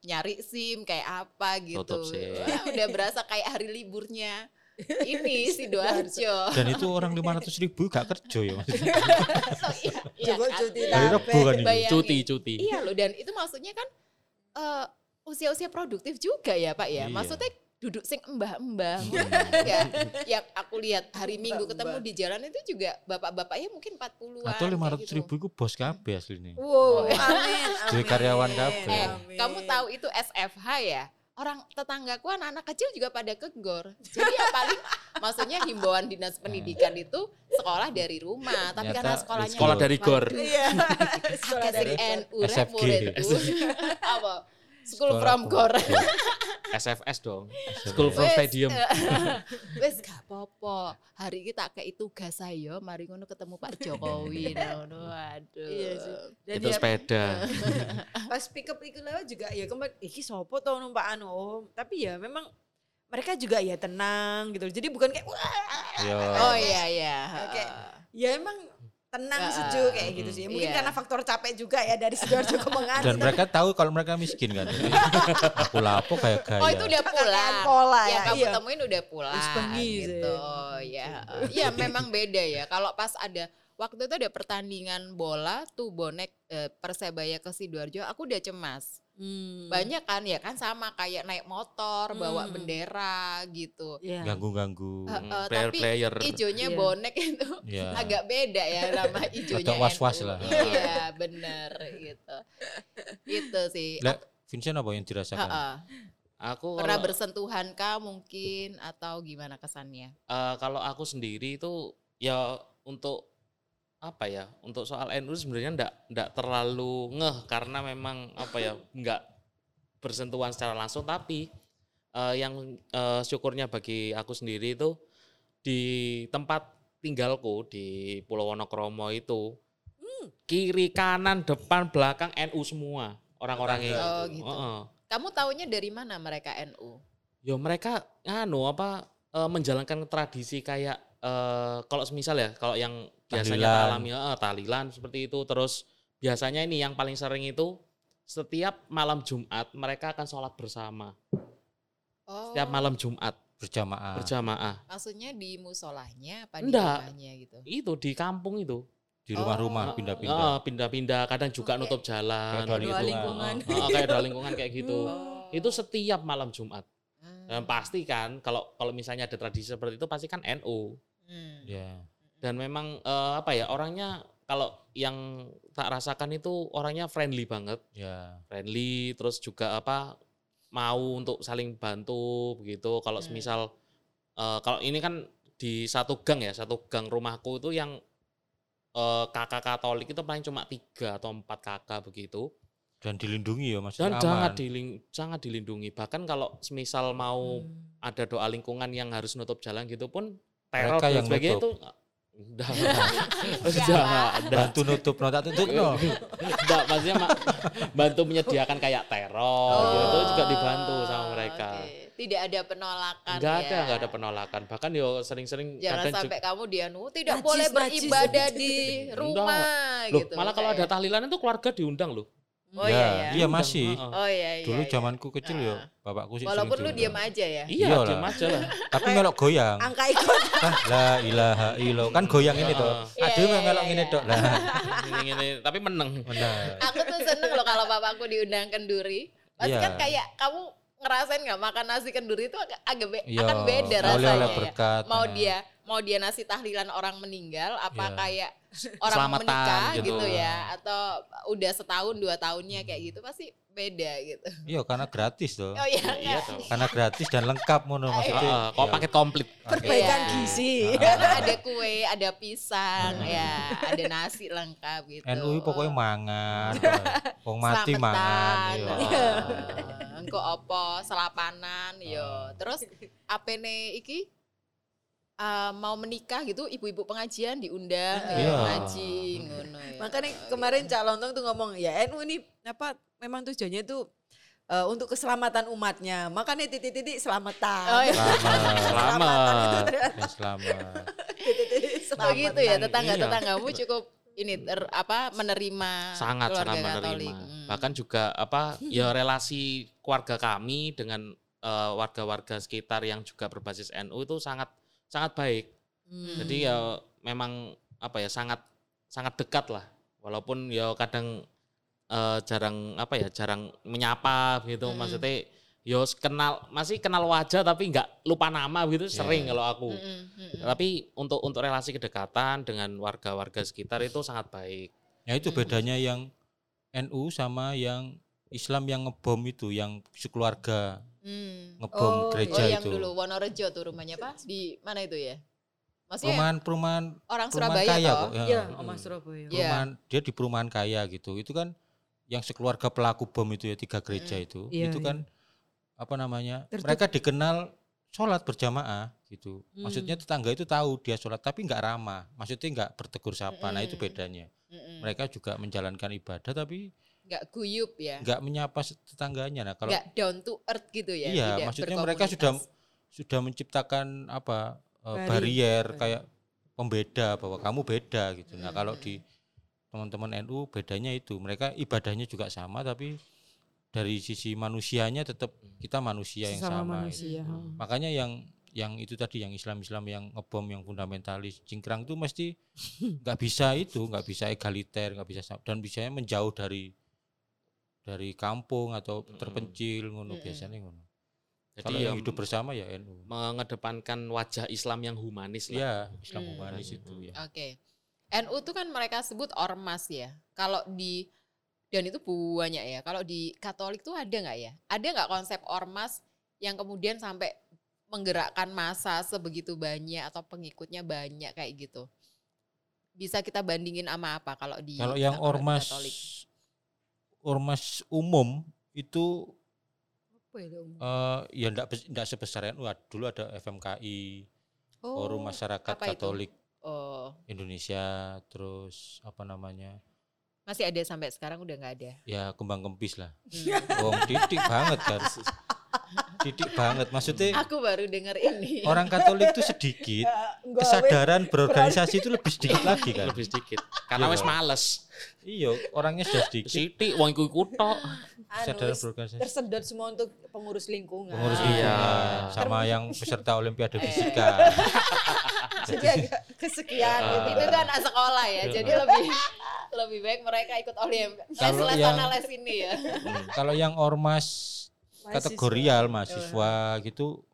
Speaker 2: nyari SIM kayak apa gitu.
Speaker 5: Tutup.
Speaker 2: Wah, udah berasa kayak hari liburnya. Ini [laughs] Sidoarjo.
Speaker 3: dan itu orang 500 ribu gak kerja ya maksudnya. [laughs]
Speaker 2: So, iya, iya
Speaker 4: Coba
Speaker 2: kan?
Speaker 4: cuti
Speaker 3: Hari Rebo kan ini.
Speaker 5: Cuti, cuti.
Speaker 2: Iya loh, dan itu maksudnya kan eh, usia-usia produktif juga ya Pak ya.
Speaker 3: Iya.
Speaker 2: Maksudnya duduk sing embah-embah.
Speaker 3: Hmm.
Speaker 2: ya, yang aku lihat hari Minggu ketemu di jalan itu juga bapak-bapaknya mungkin 40-an.
Speaker 3: atau
Speaker 2: kayak
Speaker 3: 500
Speaker 2: gitu.
Speaker 3: ribu itu bos kabeh aslinya
Speaker 4: Wow, [laughs] amin,
Speaker 3: Jadi
Speaker 4: amin.
Speaker 3: karyawan kabeh.
Speaker 2: Eh, kamu tahu itu SFH ya? Orang tetanggaku anak-anak kecil juga pada kegor. Jadi ya paling [laughs] maksudnya himbauan dinas pendidikan itu sekolah dari rumah, tapi
Speaker 3: Ternyata
Speaker 2: karena sekolahnya
Speaker 5: Sekolah dari gor.
Speaker 4: Iya. [laughs] Sekolah dari
Speaker 2: NU
Speaker 3: SFG.
Speaker 2: Apa? School
Speaker 3: Sekolah
Speaker 2: from Gor.
Speaker 3: Iya. [laughs]
Speaker 5: SFS dong. School from Stadium. [laughs]
Speaker 2: Wes gak apa-apa. Hari ini tak kei tugas ayo, mari ngono ketemu Pak Jokowi [laughs] ngono. Aduh.
Speaker 4: Iya sih. Dan
Speaker 5: Itu
Speaker 4: ya,
Speaker 5: sepeda.
Speaker 4: pas pick up itu lewat juga ya kemarin iki sopo tuh numpak anu oh, tapi ya memang mereka juga ya tenang gitu jadi bukan kayak wah
Speaker 3: Yo.
Speaker 2: Oh iya iya.
Speaker 4: Oke. ya emang tenang
Speaker 2: Ah,
Speaker 4: sejuk kayak gitu sih mungkin
Speaker 2: iya.
Speaker 4: karena faktor capek juga ya dari sidoarjo ke [laughs] menganti
Speaker 3: dan mereka tahu kalau mereka miskin kan [laughs] aku lapo kayak gaya
Speaker 2: Oh itu udah pulang.
Speaker 4: pola
Speaker 2: yang
Speaker 4: ya,
Speaker 2: kamu
Speaker 4: iya.
Speaker 2: temuin udah pulang gitu. Ya. Ya memang beda ya. Kalau pas ada waktu itu ada pertandingan bola tuh bonek eh, Persebaya ke Sidoarjo, aku udah cemas.
Speaker 4: Hmm.
Speaker 2: Banyak kan ya kan sama kayak naik motor, bawa
Speaker 4: Hmm.
Speaker 2: bendera gitu.
Speaker 4: Iya.
Speaker 3: ganggu-ganggu
Speaker 2: Eh, eh, tapi
Speaker 5: Player-player.
Speaker 2: ijonya
Speaker 4: Iya.
Speaker 2: bonek itu
Speaker 3: ya [laughs]
Speaker 2: agak beda ya nama ijonya.
Speaker 3: Agak was-was lah.
Speaker 2: Iya, bener gitu. Itu sih.
Speaker 3: Lah, Vincent apa yang dirasakan
Speaker 2: Heeh.
Speaker 5: Aku
Speaker 2: Pernah
Speaker 5: kalau,
Speaker 2: bersentuhan kah mungkin atau gimana kesannya?
Speaker 5: eh, kalau aku sendiri itu ya untuk apa ya untuk soal NU sebenarnya ndak ndak terlalu ngeh karena memang apa ya nggak bersentuhan secara langsung tapi eh, yang eh, syukurnya bagi aku sendiri itu di tempat tinggalku di Pulau Wonokromo itu kiri kanan depan belakang NU semua orang-orangnya
Speaker 2: Oh,
Speaker 5: itu.
Speaker 2: gitu.
Speaker 5: Heeh.
Speaker 2: Kamu taunya dari mana mereka NU?
Speaker 5: Ya mereka nganu apa eh, menjalankan tradisi kayak eh, kalau semisal ya kalau yang biasanya alami eh, tahlilan seperti itu terus biasanya ini yang paling sering itu setiap malam Jumat mereka akan sholat bersama
Speaker 2: Oh,
Speaker 5: setiap malam Jumat
Speaker 3: berjamaah
Speaker 5: berjamaah
Speaker 2: Maksudnya di musolahnya apa di rumahnya gitu?
Speaker 5: itu di kampung itu
Speaker 3: di rumah-rumah
Speaker 2: Oh.
Speaker 3: pindah-pindah
Speaker 5: Eh, pindah-pindah kadang juga
Speaker 2: Oke.
Speaker 5: nutup jalan
Speaker 3: Kayak
Speaker 5: gitu.
Speaker 4: lingkungan.
Speaker 5: Eh, eh, kayak doa lingkungan kayak gitu
Speaker 2: Oh.
Speaker 5: itu setiap malam Jumat
Speaker 2: Hmm.
Speaker 5: dan pasti kan kalau kalau misalnya ada tradisi seperti itu pasti kan NU
Speaker 2: Hmm.
Speaker 3: ya.
Speaker 5: Dan memang eh, apa ya orangnya kalau yang tak rasakan itu orangnya friendly banget.
Speaker 3: Ya.
Speaker 5: Friendly terus juga apa mau untuk saling bantu begitu. Kalau
Speaker 2: Hmm.
Speaker 5: semisal eh, kalau ini kan di satu gang ya satu gang rumahku itu yang eh, kakak Katolik itu paling cuma tiga atau empat kakak begitu.
Speaker 3: Dan dilindungi ya
Speaker 5: dan
Speaker 3: maksudnya
Speaker 5: sangat
Speaker 3: aman.
Speaker 5: diling, sangat dilindungi. Bahkan kalau semisal mau
Speaker 4: Hmm.
Speaker 5: ada doa lingkungan yang harus nutup jalan gitu pun teror
Speaker 3: Mereka
Speaker 5: dan
Speaker 3: yang
Speaker 5: sebagainya itu [laughs] Udah,
Speaker 3: bantu nutup no tak tutup no
Speaker 5: Enggak, maksudnya mak, bantu menyediakan kayak teror gitu juga dibantu sama mereka.
Speaker 2: Oh, oke. Tidak ada penolakan
Speaker 5: Enggak
Speaker 2: ya.
Speaker 5: ada, enggak ada penolakan. Bahkan yo sering-sering
Speaker 2: Jangan
Speaker 5: kadang
Speaker 2: sampai kamu dianu tidak
Speaker 4: Najis,
Speaker 2: boleh
Speaker 4: najis.
Speaker 2: beribadah di
Speaker 5: Enggak.
Speaker 2: rumah
Speaker 5: Loh,
Speaker 2: gitu.
Speaker 5: malah kalau ada tahlilan itu keluarga diundang loh.
Speaker 2: Oh iya ya.
Speaker 3: Iya masih.
Speaker 2: Oh iya iya.
Speaker 3: Dulu
Speaker 2: iya.
Speaker 3: zamanku kecil ya, bapakku sih
Speaker 2: Walaupun lu diem aja ya.
Speaker 5: Iya, diam aja lah.
Speaker 3: Tapi melok goyang.
Speaker 4: Angka ikut. [laughs]
Speaker 3: kan la ilaha illallah. Kan goyang ini toh.
Speaker 2: Iya,
Speaker 3: Aduh
Speaker 2: iya,
Speaker 3: melok
Speaker 2: iya,
Speaker 3: ngene
Speaker 2: iya.
Speaker 3: tok lah.
Speaker 5: Ini-ini, tapi menang.
Speaker 3: Benar.
Speaker 2: Aku tuh seneng loh kalau bapakku diundang kenduri. Pasti
Speaker 3: Iya.
Speaker 2: kan kayak kamu ngerasain nggak makan nasi kenduri itu agak, agak be-
Speaker 3: Iya,
Speaker 2: akan beda rasanya. ya.
Speaker 3: berkat.
Speaker 2: Mau
Speaker 3: nah.
Speaker 2: dia mau dia nasi tahlilan orang meninggal apa
Speaker 3: Iya.
Speaker 2: kayak [laughs] orang
Speaker 5: Selamatan
Speaker 2: menikah
Speaker 5: gitu.
Speaker 2: gitu. ya atau udah setahun dua tahunnya kayak gitu pasti beda gitu.
Speaker 3: Iya karena gratis tuh.
Speaker 2: Oh iya
Speaker 5: Iya
Speaker 2: enggak.
Speaker 5: dong.
Speaker 3: Karena gratis dan lengkap ngono maksudnya.
Speaker 5: Heeh, kok
Speaker 3: iya.
Speaker 5: paket komplit.
Speaker 4: Perbaikan
Speaker 2: Iya.
Speaker 4: gizi.
Speaker 2: Karena ada kue, ada pisang, ya, ada nasi lengkap gitu.
Speaker 3: NU pokoknya mangan. [laughs] Wong mati mangan. Iya.
Speaker 2: Engko opo selapanan yo. Terus apene iki eh, mau menikah gitu ibu-ibu pengajian diundang ya,
Speaker 3: Iya.
Speaker 2: ngaji ngono ya.
Speaker 4: Makanya kemarin Cak Lontong tuh ngomong ya NU ini apa memang tujuannya tuh eh, untuk keselamatan umatnya. Makanya titik-titik selamatan.
Speaker 2: Oh, iya.
Speaker 3: Selamat. [laughs]
Speaker 5: Selamat.
Speaker 4: ternyata
Speaker 3: Ya, selamat. [laughs]
Speaker 4: titik-titik
Speaker 2: Oh
Speaker 4: selamatan.
Speaker 2: gitu ya tetangga-tetanggamu
Speaker 3: Iya.
Speaker 2: cukup ini ter- apa menerima
Speaker 5: sangat
Speaker 2: keluarga
Speaker 5: sangat menerima.
Speaker 2: Katolik. Hmm.
Speaker 5: Bahkan juga apa ya relasi keluarga kami dengan eh, warga-warga sekitar yang juga berbasis NU itu sangat sangat baik.
Speaker 2: Hmm.
Speaker 5: Jadi ya memang apa ya sangat sangat dekat lah. Walaupun ya kadang eh, jarang apa ya jarang menyapa gitu.
Speaker 2: Mm-mm.
Speaker 5: Maksudnya yo kenal masih kenal wajah tapi nggak lupa nama gitu sering kalau aku.
Speaker 2: Mm-mm, mm-mm.
Speaker 5: Tapi untuk untuk relasi kedekatan dengan warga-warga sekitar itu sangat baik.
Speaker 3: Ya itu bedanya yang NU sama yang Islam yang ngebom itu, yang sekeluarga
Speaker 2: Hmm.
Speaker 3: ngebom
Speaker 4: Oh,
Speaker 3: gereja
Speaker 2: Oh yang
Speaker 3: itu.
Speaker 2: dulu Wonorejo tuh rumahnya Pak di mana itu ya? Maksudnya
Speaker 3: Perumahan perumahan
Speaker 2: orang
Speaker 3: perumahan
Speaker 2: Surabaya
Speaker 3: kaya
Speaker 2: toh?
Speaker 3: kok. Ya.
Speaker 4: Iya. Oma Surabaya.
Speaker 2: Iya.
Speaker 3: Perumahan dia di perumahan kaya gitu. Itu kan yang sekeluarga pelaku bom itu ya tiga gereja
Speaker 2: Mm-mm.
Speaker 3: itu.
Speaker 4: Iya,
Speaker 3: itu
Speaker 4: iya.
Speaker 3: kan apa namanya?
Speaker 4: Tertutup.
Speaker 3: Mereka dikenal sholat berjamaah gitu. Maksudnya
Speaker 4: Hmm.
Speaker 3: tetangga itu tahu dia sholat tapi nggak ramah. Maksudnya nggak bertegur sapa. Nah itu
Speaker 2: Mm-mm.
Speaker 3: bedanya.
Speaker 2: Mm-mm.
Speaker 3: Mereka juga menjalankan ibadah tapi
Speaker 2: nggak guyup ya?
Speaker 3: nggak menyapa tetangganya. Nah kalau
Speaker 2: Nggak down to earth gitu ya?
Speaker 3: Iya, maksudnya mereka sudah sudah menciptakan apa eh,
Speaker 4: Bari-
Speaker 3: barrier kayak pembeda bahwa kamu beda gitu. Nah, kalau
Speaker 2: Hmm.
Speaker 3: di teman-teman NU bedanya itu, mereka ibadahnya juga sama tapi dari sisi manusianya tetap kita manusia yang
Speaker 4: Sesama
Speaker 3: sama.
Speaker 4: manusia.
Speaker 3: gitu. Makanya yang yang itu tadi yang Islam-Islam yang ngebom yang fundamentalis cingkrang itu mesti [laughs] nggak bisa itu, nggak bisa egaliter, nggak bisa dan bisanya menjauh dari dari kampung atau
Speaker 5: Mm-mm.
Speaker 3: terpencil ngono biasanya ngono.
Speaker 5: Jadi
Speaker 3: Kalau
Speaker 5: ya
Speaker 3: yang hidup bersama ya NU.
Speaker 5: mengedepankan wajah Islam yang humanis lah.
Speaker 3: Iya, Islam
Speaker 2: Hmm.
Speaker 3: humanis itu ya.
Speaker 2: Oke. NU tuh kan mereka sebut ormas ya. Kalau di dan itu banyak ya. Kalau di Katolik tuh ada nggak ya? Ada nggak konsep ormas yang kemudian sampai menggerakkan masa sebegitu banyak atau pengikutnya banyak kayak gitu? Bisa kita bandingin sama apa kalau di
Speaker 3: Kalau yang ormas
Speaker 2: Katolik?
Speaker 3: Ormas umum itu
Speaker 4: Apa ya, Om?
Speaker 3: eh ya enggak enggak sebesar NU. Dulu ada FMKI, Forum Masyarakat
Speaker 2: itu?
Speaker 3: Katolik
Speaker 2: Oh,
Speaker 3: Indonesia, terus apa namanya?
Speaker 2: masih ada sampai sekarang udah nggak ada.
Speaker 3: Ya kembang kempis lah.
Speaker 2: Hmm.
Speaker 3: Wong didik banget kan. [laughs] Didik banget. Maksudnya
Speaker 2: Aku baru denger ini.
Speaker 3: orang Katolik itu sedikit, [laughs] kesadaran berorganisasi itu lebih sedikit [laughs] lagi kan.
Speaker 5: Lebih sedikit. Karena
Speaker 3: Iya.
Speaker 5: wes males.
Speaker 3: Iya, orangnya sudah sedikit.
Speaker 5: Siti wong iku iku tok.
Speaker 4: anu,
Speaker 3: Kesadaran berorganisasi.
Speaker 4: tersedot semua untuk pengurus lingkungan.
Speaker 3: Pengurus
Speaker 5: Iya.
Speaker 3: sama yang peserta Olimpiade [laughs] Fisika.
Speaker 4: Jadi agak kesekian
Speaker 3: Ah.
Speaker 4: gitu.
Speaker 2: itu tuh anak sekolah ya jadi lebih lebih baik mereka ikut olim les
Speaker 3: Kalau
Speaker 2: les
Speaker 3: yang-
Speaker 2: sana les ini ya
Speaker 3: Kalau yang ormas. Kategorial mahasiswa gitu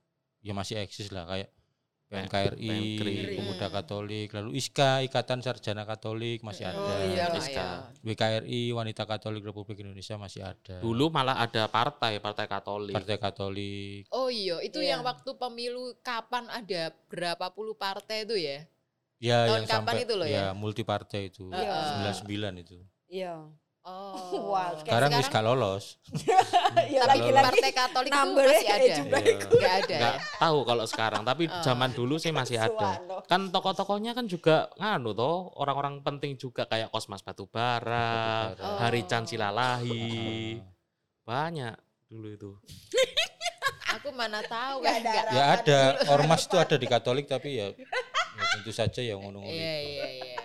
Speaker 3: ya masih eksis lah kayak PMKRI,
Speaker 5: PMKRI.
Speaker 3: Pemuda Katolik, lalu ISKA, Ikatan Sarjana Katolik masih ada.
Speaker 2: oh iya
Speaker 5: Iska.
Speaker 2: ya
Speaker 3: WKRI, Wanita Katolik Republik Indonesia masih ada.
Speaker 5: Dulu malah ada partai, partai Katolik.
Speaker 3: Partai Katolik.
Speaker 2: oh iya itu
Speaker 4: Iya.
Speaker 2: yang waktu pemilu kapan ada berapa puluh partai itu ya
Speaker 3: Ya
Speaker 2: Tahun
Speaker 3: yang
Speaker 2: kapan
Speaker 3: sampai
Speaker 2: itu loh ya?
Speaker 3: multi partai itu.
Speaker 2: Iya.
Speaker 3: 99 itu.
Speaker 4: Iya.
Speaker 2: Oh [laughs]
Speaker 4: Wah,
Speaker 3: Sekarang wis gak lolos. [laughs]
Speaker 4: Ya
Speaker 2: tapi
Speaker 3: lagi-lagi
Speaker 2: partai Katolik itu masih
Speaker 4: ya,
Speaker 2: ada
Speaker 4: jumlah
Speaker 3: Iya.
Speaker 2: nggak ada ya?
Speaker 5: tahu kalau sekarang, tapi
Speaker 2: Oh.
Speaker 5: zaman dulu sih masih ada. Kan tokoh-tokohnya kan juga nganu toh, orang-orang penting juga kayak Kosmas Batubara,
Speaker 3: Batubara.
Speaker 5: Hari
Speaker 2: Oh.
Speaker 5: Chan Silalahi. Banyak dulu itu. [laughs]
Speaker 2: aku mana tahu
Speaker 4: Nggak
Speaker 2: kan
Speaker 4: ada
Speaker 3: Ya ada, ormas itu ada di Katolik tapi ya, ya tentu saja ya ngono-ngono.
Speaker 2: Iya iya iya.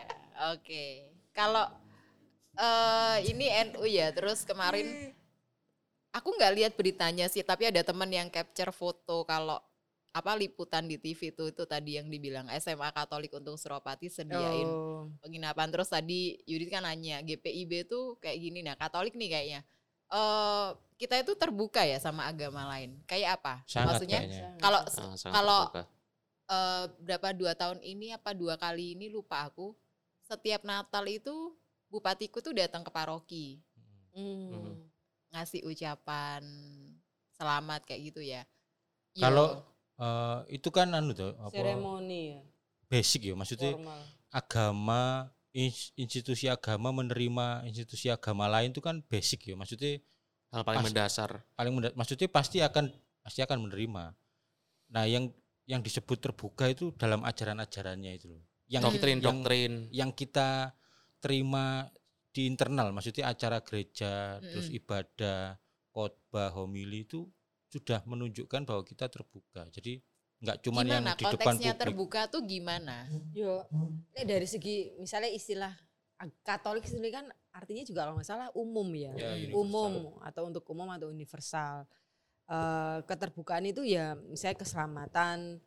Speaker 2: Oke. Kalau eh ini NU ya. Terus kemarin aku nggak lihat beritanya sih, tapi ada teman yang capture foto kalau apa liputan di TV itu itu tadi yang dibilang SMA Katolik untuk Suropati sediain
Speaker 4: Oh.
Speaker 2: penginapan. Terus tadi Yudit kan nanya GPIB tuh kayak gini nah Katolik nih kayaknya. Eh kita itu terbuka ya sama agama lain. Kayak apa?
Speaker 3: Sangat
Speaker 2: maksudnya kalau
Speaker 5: Ah,
Speaker 2: kalau eh, berapa dua tahun ini apa dua kali ini lupa aku. Setiap Natal itu bupatiku tuh datang ke paroki
Speaker 4: Hmm.
Speaker 5: Mhm.
Speaker 2: ngasih ucapan selamat kayak gitu ya Iya.
Speaker 3: Kalau eh, itu kan anu tuh apa
Speaker 4: Seremoni ya,
Speaker 3: basic ya maksudnya
Speaker 4: formal.
Speaker 3: agama ins- institusi agama menerima institusi agama lain itu kan basic ya maksudnya
Speaker 5: hal paling
Speaker 3: pas-
Speaker 5: mendasar.
Speaker 3: paling menda- maksudnya pasti akan pasti akan menerima nah yang yang disebut terbuka itu dalam ajaran-ajarannya itu loh yang
Speaker 5: Doktrin,
Speaker 3: yang,
Speaker 5: doktrin.
Speaker 3: yang kita terima di internal maksudnya acara gereja terus
Speaker 2: Mm-mm.
Speaker 3: ibadah khotbah homili itu sudah menunjukkan bahwa kita terbuka jadi nggak cuma yang
Speaker 2: gimana
Speaker 3: di depan
Speaker 2: konteksnya
Speaker 3: publik
Speaker 2: terbuka tuh gimana
Speaker 4: Yo, nek dari segi misalnya istilah Katolik sendiri kan artinya juga kalau nggak salah umum ya,
Speaker 3: Ya, universal.
Speaker 4: umum atau untuk umum atau universal. Eh, keterbukaan itu ya misalnya keselamatan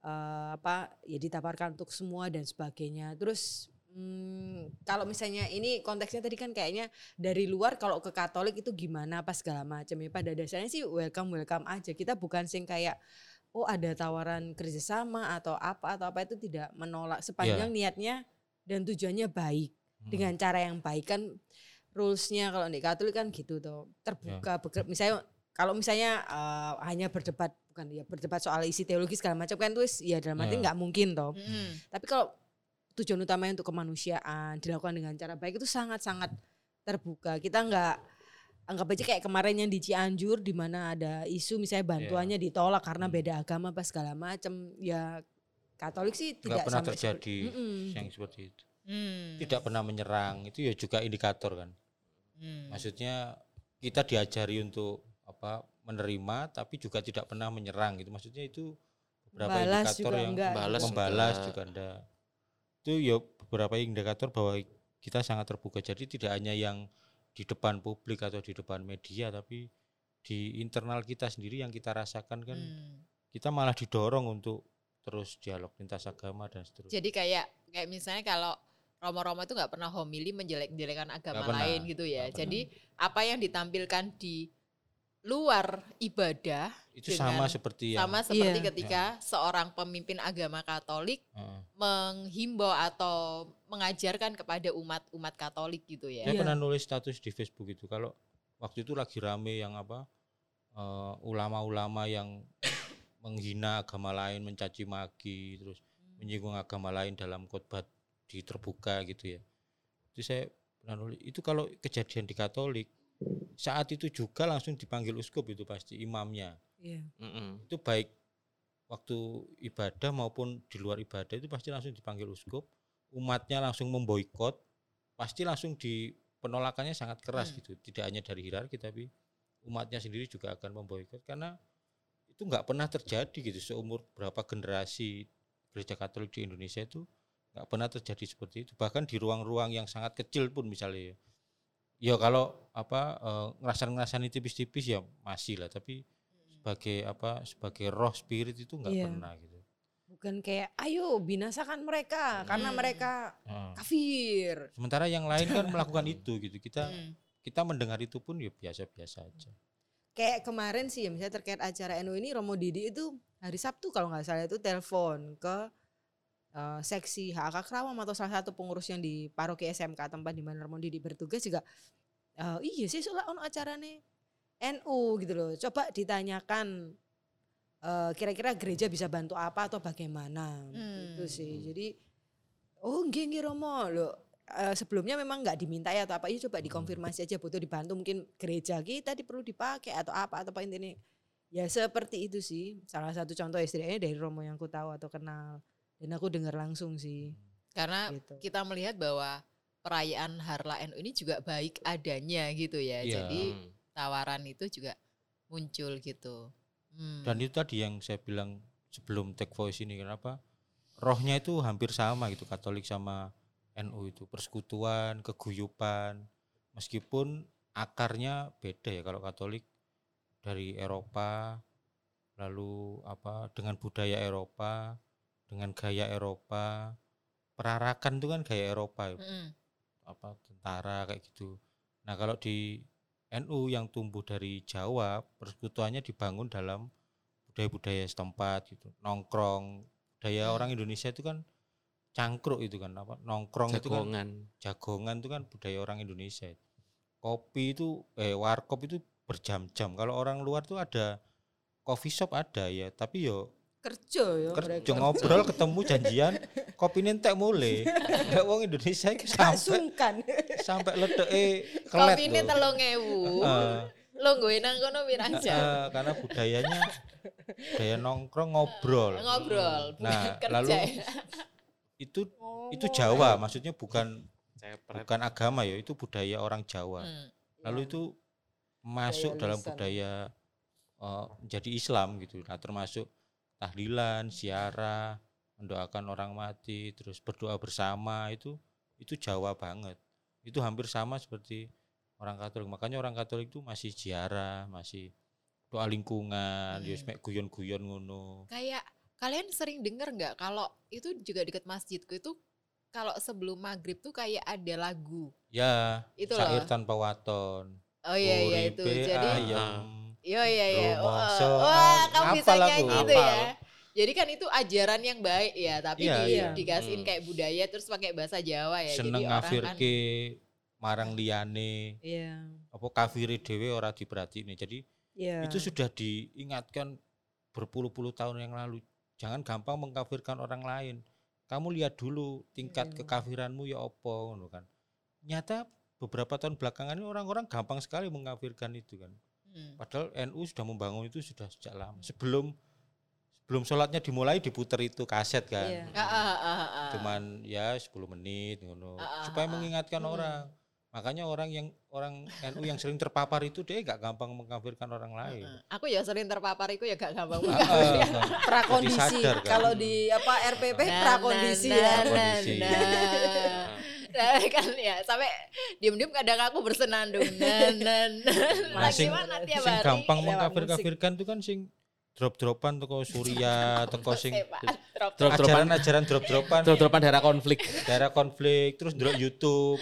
Speaker 4: eh, apa ya ditawarkan untuk semua dan sebagainya. Terus hmm, kalau misalnya ini konteksnya tadi kan kayaknya dari luar kalau ke Katolik itu gimana apa segala macam ya pada dasarnya sih welcome welcome aja. Kita bukan sing kayak oh ada tawaran kerjasama atau apa atau apa itu tidak menolak sepanjang niatnya dan tujuannya baik
Speaker 3: Hmm.
Speaker 4: dengan cara yang baik kan rulesnya kalau di Katolik kan gitu tuh terbuka beker- misalnya kalau misalnya eh, hanya berdebat bukan ya berdebat soal isi teologi segala macam kan tuh ya dalam arti
Speaker 3: Ya.
Speaker 4: nggak mungkin toh
Speaker 2: Mm-mm.
Speaker 4: tapi kalau tujuan utamanya untuk kemanusiaan dilakukan dengan cara baik itu sangat-sangat terbuka. Kita nggak anggap aja kayak kemarin yang di Cianjur di mana ada isu misalnya bantuannya ditolak karena
Speaker 3: Hmm.
Speaker 4: beda agama apa segala macam. Ya Katolik sih
Speaker 3: nggak
Speaker 4: tidak
Speaker 3: pernah
Speaker 4: sampai seperti-
Speaker 3: terjadi
Speaker 4: Mm-mm.
Speaker 3: yang seperti itu
Speaker 2: Hmm.
Speaker 3: tidak pernah menyerang itu ya juga indikator kan
Speaker 2: Hmm.
Speaker 3: maksudnya kita diajari untuk apa menerima tapi juga tidak pernah menyerang gitu maksudnya itu beberapa
Speaker 4: Balas
Speaker 3: indikator
Speaker 4: juga
Speaker 3: yang
Speaker 4: enggak.
Speaker 5: Balas
Speaker 3: membalas
Speaker 5: enggak.
Speaker 3: juga enggak itu ya beberapa indikator bahwa kita sangat terbuka jadi tidak hanya yang di depan publik atau di depan media tapi di internal kita sendiri yang kita rasakan kan
Speaker 2: Hmm.
Speaker 3: kita malah didorong untuk terus dialog lintas agama dan seterusnya
Speaker 2: Jadi kayak kayak misalnya kalau Romo-Romo itu nggak pernah homili menjelek-jelekan agama
Speaker 3: pernah,
Speaker 2: lain gitu ya. Jadi apa yang ditampilkan di luar ibadah
Speaker 3: itu
Speaker 2: dengan-
Speaker 3: sama seperti yang
Speaker 2: sama seperti
Speaker 4: Iya.
Speaker 2: ketika seorang pemimpin agama Katolik
Speaker 3: Heeh.
Speaker 2: menghimbau atau mengajarkan kepada umat-umat Katolik gitu ya.
Speaker 3: Saya
Speaker 4: Iya.
Speaker 3: pernah nulis status di Facebook itu kalau waktu itu lagi rame yang apa eh, ulama-ulama yang [coughs] menghina agama lain, mencaci maki, terus menyinggung agama lain dalam khotbah di terbuka gitu ya. Itu saya pernah nulis itu kalau kejadian di Katolik saat itu juga langsung dipanggil uskup itu pasti imamnya.
Speaker 4: Iya.
Speaker 5: Mm-mm.
Speaker 3: Itu baik waktu ibadah maupun di luar ibadah itu pasti langsung dipanggil uskup, umatnya langsung memboikot, pasti langsung di penolakannya sangat keras
Speaker 2: Hmm.
Speaker 3: gitu. Tidak hanya dari hierarki tapi umatnya sendiri juga akan memboikot karena itu nggak pernah terjadi gitu seumur berapa generasi gereja Katolik di Indonesia itu nggak pernah terjadi seperti itu. Bahkan di ruang-ruang yang sangat kecil pun misalnya ya. Kalau apa eh, ngerasan-ngerasan tipis-tipis ya masih lah tapi sebagai apa sebagai roh spirit itu nggak
Speaker 4: Iya.
Speaker 3: pernah gitu.
Speaker 4: Bukan kayak ayo binasakan mereka karena
Speaker 2: Hmm.
Speaker 4: mereka
Speaker 3: Heeh.
Speaker 4: kafir.
Speaker 3: Sementara yang lain kan [laughs] melakukan itu gitu. Kita
Speaker 2: Hmm.
Speaker 3: kita mendengar itu pun ya biasa-biasa aja.
Speaker 4: Kayak kemarin sih ya misalnya terkait acara NU ini Romo Didi itu hari Sabtu kalau nggak salah itu telepon ke eh, seksi HK Kerawang atau salah satu pengurus yang di paroki SMK tempat di mana Romo Didi bertugas juga eh, iya sih soalnya ono acarane NU gitu loh. Coba ditanyakan eh, kira-kira gereja bisa bantu apa atau bagaimana gitu
Speaker 2: Hmm.
Speaker 4: sih. Jadi oh nggih nggih Romo loh eh, sebelumnya memang nggak diminta ya atau apa ya coba dikonfirmasi aja butuh dibantu mungkin gereja kita perlu dipakai atau apa atau apa intinya ya seperti itu sih salah satu contoh istilahnya dari Romo yang ku tahu atau kenal dan aku dengar langsung sih
Speaker 2: Karena
Speaker 4: gitu
Speaker 2: kita melihat bahwa perayaan Harla NU ini juga baik adanya gitu ya.
Speaker 3: Iya.
Speaker 2: Jadi tawaran itu juga muncul gitu. Hmm.
Speaker 3: Dan itu tadi yang saya bilang sebelum take voice ini kenapa rohnya itu hampir sama gitu Katolik sama NU itu persekutuan, keguyupan. Meskipun akarnya beda ya kalau Katolik dari Eropa lalu apa dengan budaya Eropa, dengan gaya Eropa. Perarakan itu kan gaya Eropa
Speaker 2: Mm-mm.
Speaker 3: apa tentara kayak gitu. Nah, kalau di NU yang tumbuh dari Jawa, persekutuannya dibangun dalam budaya-budaya setempat gitu. Nongkrong, budaya
Speaker 2: Hmm.
Speaker 3: orang Indonesia itu kan cangkruk itu kan apa? Nongkrong itu kan
Speaker 5: jagongan
Speaker 3: jagongan itu kan budaya orang Indonesia. Kopi itu eh warkop itu berjam-jam. Kalau orang luar tuh ada coffee shop ada ya, tapi yo
Speaker 4: Kerja ya
Speaker 3: kerja ngobrol ketemu janjian kopi nentek mulai. Nek wong Indonesia itu sampai
Speaker 4: sungkan.
Speaker 3: sampai ledeke kelet
Speaker 2: Kopi ini
Speaker 3: loh.
Speaker 2: telung ewu.
Speaker 3: Heeh,
Speaker 2: Lo gue nang kono pirang jam.
Speaker 3: heeh, karena budayanya budaya nongkrong ngobrol.
Speaker 2: Ngobrol, bukan
Speaker 3: Nah,
Speaker 2: kerja.
Speaker 3: lalu itu itu Jawa, maksudnya bukan
Speaker 5: cepret
Speaker 3: bukan agama ya, itu budaya orang Jawa.
Speaker 2: Hmm.
Speaker 3: Lalu itu masuk
Speaker 4: Budaya
Speaker 3: dalam
Speaker 4: lisan.
Speaker 3: budaya eh, menjadi Islam gitu. Nah, termasuk tahlilan, siara, mendoakan orang mati, terus berdoa bersama itu itu Jawa banget. Itu hampir sama seperti orang Katolik. Makanya orang Katolik itu masih ziarah, masih doa lingkungan,
Speaker 2: Hmm.
Speaker 3: mek guyon-guyon ngono.
Speaker 2: Kayak kalian sering denger nggak kalau itu juga deket masjidku itu kalau sebelum maghrib tuh kayak ada lagu.
Speaker 3: Ya,
Speaker 2: Itu
Speaker 3: syair
Speaker 2: loh.
Speaker 3: tanpa waton.
Speaker 2: Oh iya iya itu. Jadi
Speaker 3: ayem.
Speaker 2: Iya iya iya. Wah, kamu bisa
Speaker 3: Apal
Speaker 2: nyanyi itu
Speaker 5: apal.
Speaker 2: ya. Jadi kan itu ajaran yang baik ya, tapi
Speaker 3: Iya,
Speaker 2: di,
Speaker 4: iya.
Speaker 2: dikasihin
Speaker 5: Hmm.
Speaker 2: kayak budaya terus pakai bahasa Jawa ya.
Speaker 3: seneng
Speaker 2: orang kan
Speaker 3: marang liyane
Speaker 4: Iya.
Speaker 3: apa kafire dhewe ora diperhatike. Jadi
Speaker 4: Iya.
Speaker 3: itu sudah diingatkan berpuluh-puluh tahun yang lalu. Jangan gampang mengkafirkan orang lain. Kamu lihat dulu tingkat
Speaker 4: Iya.
Speaker 3: kekafiranmu ya opo ngono kan. Nyata beberapa tahun belakangan ini orang-orang gampang sekali mengkafirkan itu kan.
Speaker 2: Hmm.
Speaker 3: Padahal NU sudah membangun itu sudah sejak lama. Sebelum sebelum sholatnya dimulai diputer itu kaset kan.
Speaker 4: Iya.
Speaker 2: Ah, ah, ah, ah, ah.
Speaker 3: Cuman ya 10 menit ngono.
Speaker 2: Ah, ah,
Speaker 3: supaya
Speaker 2: ah, ah.
Speaker 3: mengingatkan
Speaker 2: Hmm.
Speaker 3: orang. Makanya orang yang orang NU yang sering terpapar itu dia gak gampang mengkafirkan orang lain.
Speaker 2: Heeh. Aku ya sering terpapar itu ya gak gampang
Speaker 3: Ah, ah,
Speaker 4: prakondisi.
Speaker 3: Kan.
Speaker 4: Kalau di apa RPP
Speaker 2: Nah,
Speaker 4: prakondisi
Speaker 2: nah,
Speaker 4: ya.
Speaker 2: nah, nah, nah. Nah, [laughs] kan ya sampai diem-diem kadang aku bersenandung. [laughs] Nah, nah,
Speaker 3: sing-
Speaker 2: Bagaimana tiap
Speaker 3: sing
Speaker 2: hari?
Speaker 3: gampang mengkafir-kafirkan itu kan sing drop-dropan teko Suria, [laughs] teko sing
Speaker 2: drop.
Speaker 5: Drop-dropan.
Speaker 3: ajaran-ajaran drop-dropan
Speaker 5: drop-dropan daerah konflik
Speaker 3: daerah konflik terus ndelok YouTube.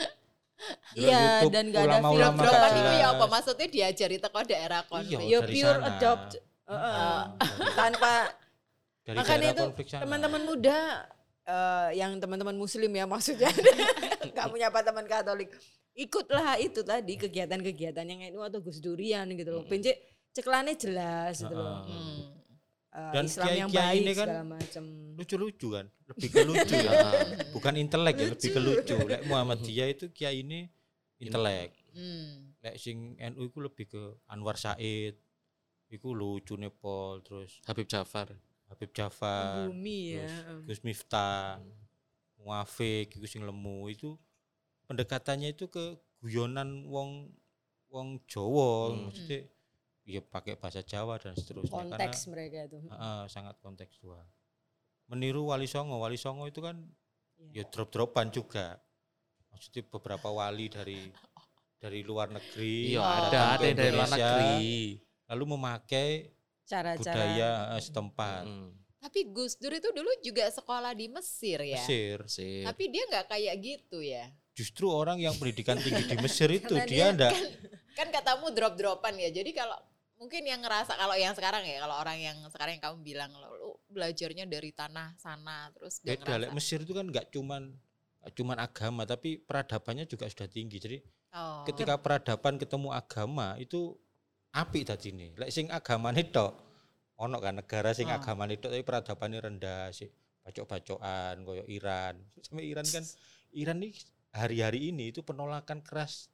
Speaker 4: Iya,
Speaker 3: YouTube,
Speaker 4: dan nggak ada film
Speaker 3: gak
Speaker 2: Drop-dropan itu ya apa? Maksudnya diajari teko daerah
Speaker 3: Iya,
Speaker 2: konflik.
Speaker 4: Yo
Speaker 3: dari
Speaker 4: pure
Speaker 3: sana.
Speaker 4: adopt. Heeh.
Speaker 3: Ah,
Speaker 4: Tanpa
Speaker 3: dari
Speaker 4: makanya itu teman-teman muda eh, yang teman-teman muslim ya maksudnya. [laughs] Nggak punya apa teman Katolik. Ikutlah itu tadi kegiatan-kegiatan yang itu atau Gus Durian gitu loh. Pencet ceklannya jelas gitu loh.
Speaker 2: Hmm.
Speaker 4: Eh,
Speaker 3: Dan
Speaker 4: Islam yang
Speaker 3: kiai-kiai
Speaker 4: baik
Speaker 3: ini kan
Speaker 4: segala macam.
Speaker 3: lucu-lucu kan lebih ke lucu ya. [laughs] Bukan intelek ya lebih ke lucu. Lek Muhammadiyah itu kiai ini intelek.
Speaker 2: Hmm.
Speaker 3: lek sing NU itu lebih ke Anwar Said. Iku lucu Nepal terus
Speaker 5: Habib Jafar
Speaker 3: Habib Jafar
Speaker 4: Bumi ya.
Speaker 3: terus Gus Miftah Muafik iku sing lemu itu pendekatannya itu ke guyonan wong wong Jawa
Speaker 5: Hmm.
Speaker 3: maksudnya ya pakai bahasa Jawa dan seterusnya
Speaker 4: Konteks
Speaker 3: karena
Speaker 4: mereka itu.
Speaker 3: Heeh, sangat kontekstual. Meniru Wali Songo, Wali Songo itu kan
Speaker 4: Iya.
Speaker 3: ya drop-dropan juga. Maksudnya beberapa wali dari dari luar negeri,
Speaker 2: Oh.
Speaker 5: ada ada dari luar negeri
Speaker 3: lalu memakai
Speaker 4: Cara-cara
Speaker 3: budaya eh, setempat.
Speaker 5: Hmm,
Speaker 2: Tapi Gus Dur itu dulu juga sekolah di Mesir ya.
Speaker 3: Mesir.
Speaker 5: sip.
Speaker 2: Tapi dia nggak kayak gitu ya.
Speaker 3: Justru orang yang pendidikan tinggi di Mesir [laughs] itu
Speaker 4: Karena
Speaker 3: dia
Speaker 4: dia
Speaker 3: ndak
Speaker 2: Kan katamu drop-dropan ya. Jadi kalau mungkin yang ngerasa kalau yang sekarang ya, kalau orang yang sekarang yang kamu bilang lo lu belajarnya dari tanah sana terus dia ngerasa,
Speaker 3: Mesir itu kan nggak cuman cuman agama tapi peradabannya juga sudah tinggi. Jadi
Speaker 2: oh,
Speaker 3: ketika peradaban ketemu agama itu apik tadi nih. Lek sing agamane tok ono kan negara sing
Speaker 2: Oh.
Speaker 3: agamane tok tapi peradabannya rendah sih. Bacok-bacokan koyo Iran. Sampai Iran kan Iran nih hari-hari ini itu penolakan keras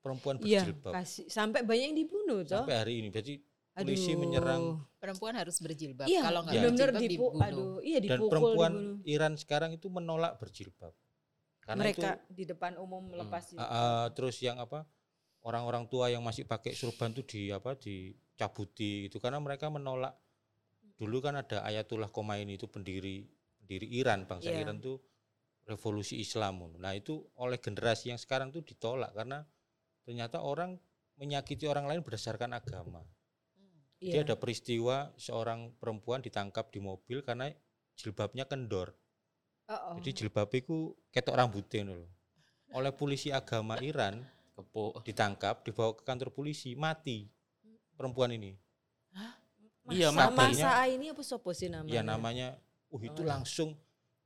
Speaker 3: perempuan
Speaker 4: Iya,
Speaker 3: berjilbab.
Speaker 4: kasih sampai banyak yang dibunuh toh.
Speaker 3: Sampai hari ini berarti polisi
Speaker 4: Aduh.
Speaker 3: menyerang
Speaker 2: perempuan harus berjilbab.
Speaker 4: Iya,
Speaker 2: kalau nggak
Speaker 3: Iya.
Speaker 4: benar dipu,
Speaker 2: dibunuh.
Speaker 4: aduh, iya
Speaker 3: dan perempuan
Speaker 4: dibunuh.
Speaker 3: Iran sekarang itu menolak berjilbab. Karena
Speaker 4: Mereka
Speaker 3: itu
Speaker 4: di depan umum lepas
Speaker 3: Ah, ah, terus yang apa orang-orang tua yang masih pakai surban tuh di apa dicabuti itu karena mereka menolak dulu kan ada Ayatullah Khomeini itu pendiri pendiri Iran bangsa
Speaker 4: Iya.
Speaker 3: Iran tuh revolusi Islam. Nah itu oleh generasi yang sekarang tuh ditolak karena ternyata orang menyakiti orang lain berdasarkan agama. Jadi
Speaker 4: Iya.
Speaker 3: ada peristiwa seorang perempuan ditangkap di mobil karena jilbabnya kendor.
Speaker 4: Oh, oh.
Speaker 3: Jadi jilbab itu ketok rambutnya loh. Oleh polisi agama Iran
Speaker 5: Kepo.
Speaker 3: ditangkap, dibawa ke kantor polisi, mati perempuan ini.
Speaker 5: Iya,
Speaker 4: Masa- ini apa sopo sih namanya?
Speaker 3: Ya namanya, uh itu
Speaker 4: Oh, iya.
Speaker 3: langsung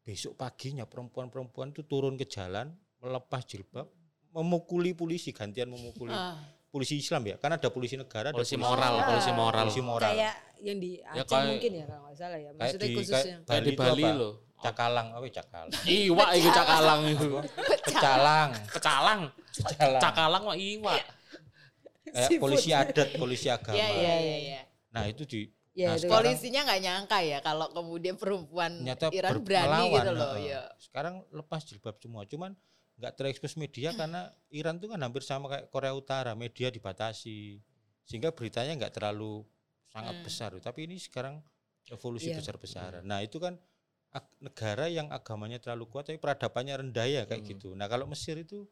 Speaker 3: besok paginya perempuan-perempuan itu turun ke jalan, melepas jilbab, memukuli polisi, gantian memukuli
Speaker 2: Ah,
Speaker 3: polisi Islam ya, kan ada polisi negara, ada
Speaker 5: Polisi moral,
Speaker 4: moral.
Speaker 5: polisi moral.
Speaker 3: Polisi moral.
Speaker 4: Kayak yang di Aceh
Speaker 5: kayak-
Speaker 4: mungkin ya kalau nggak salah ya.
Speaker 3: Kayak
Speaker 4: Maksudnya
Speaker 3: di-
Speaker 4: khususnya.
Speaker 3: kayak
Speaker 5: Kayak di Bali
Speaker 3: apa?
Speaker 5: loh.
Speaker 3: Cakalang, apa ya cakalang? [laughs]
Speaker 5: Iwak itu cakalang itu.
Speaker 3: Kecalang,
Speaker 5: Kecalang. Cakalang mah iwak.
Speaker 3: Kayak polisi adat, polisi agama.
Speaker 2: Iya iya iya. iya.
Speaker 3: Nah itu di
Speaker 4: Ya,
Speaker 3: Nah,
Speaker 4: itu
Speaker 3: sekarang-
Speaker 2: Polisinya nggak nyangka ya kalau kemudian perempuan
Speaker 3: ternyata
Speaker 2: Iran
Speaker 3: ber-
Speaker 2: berani
Speaker 3: melawan,
Speaker 2: gitu loh.
Speaker 3: heeh.
Speaker 2: Ya.
Speaker 3: Sekarang lepas jilbab semua, cuman nggak terekspos media karena Iran tuh kan hampir sama kayak Korea Utara, media dibatasi sehingga beritanya nggak terlalu sangat
Speaker 2: Hmm.
Speaker 3: besar. Tapi ini sekarang evolusi
Speaker 4: Iya.
Speaker 3: besar-besaran. Nah itu kan negara yang agamanya terlalu kuat tapi peradabannya rendah ya kayak
Speaker 5: Hmm.
Speaker 3: gitu. Nah kalau Mesir itu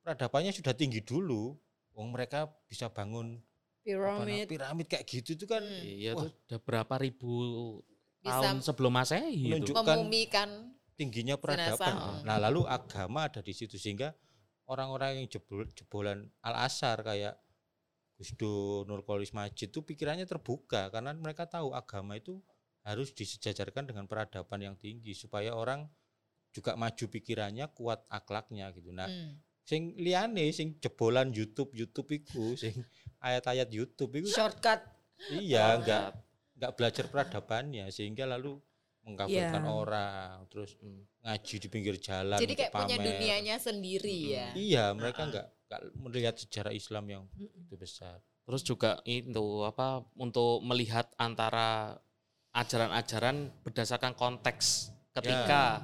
Speaker 3: peradabannya sudah tinggi dulu, wong mereka bisa bangun
Speaker 4: Pyramid.
Speaker 3: piramid kayak gitu itu kan
Speaker 2: Hmm.
Speaker 5: Iya
Speaker 3: Wah.
Speaker 5: tuh udah berapa ribu
Speaker 2: Bisa
Speaker 5: tahun sebelum Masehi itu.
Speaker 3: menunjukkan
Speaker 2: memumikan
Speaker 3: tingginya
Speaker 2: Jenazah.
Speaker 3: peradaban.
Speaker 2: Hmm.
Speaker 3: Nah, lalu agama ada di situ sehingga orang-orang yang jebol, jebolan Al Azhar kayak Gus Dur, Nurkolis Majid itu pikirannya terbuka karena mereka tahu agama itu harus disejajarkan dengan peradaban yang tinggi supaya orang juga maju pikirannya, kuat akhlaknya gitu. Nah,
Speaker 2: Hmm.
Speaker 3: sing liyane sing jebolan YouTube YouTube iku [laughs] sing ayat-ayat YouTube itu
Speaker 4: Shortcut.
Speaker 3: iya enggak enggak belajar peradabannya sehingga lalu mengkafirkan
Speaker 4: Iya.
Speaker 3: orang terus
Speaker 5: Hmm.
Speaker 3: ngaji di pinggir jalan
Speaker 2: Jadi kayak punya
Speaker 3: pamer.
Speaker 2: dunianya sendiri ya.
Speaker 3: Iya, mereka enggak enggak melihat sejarah Islam yang itu besar.
Speaker 5: Terus juga itu apa untuk melihat antara ajaran-ajaran berdasarkan konteks ketika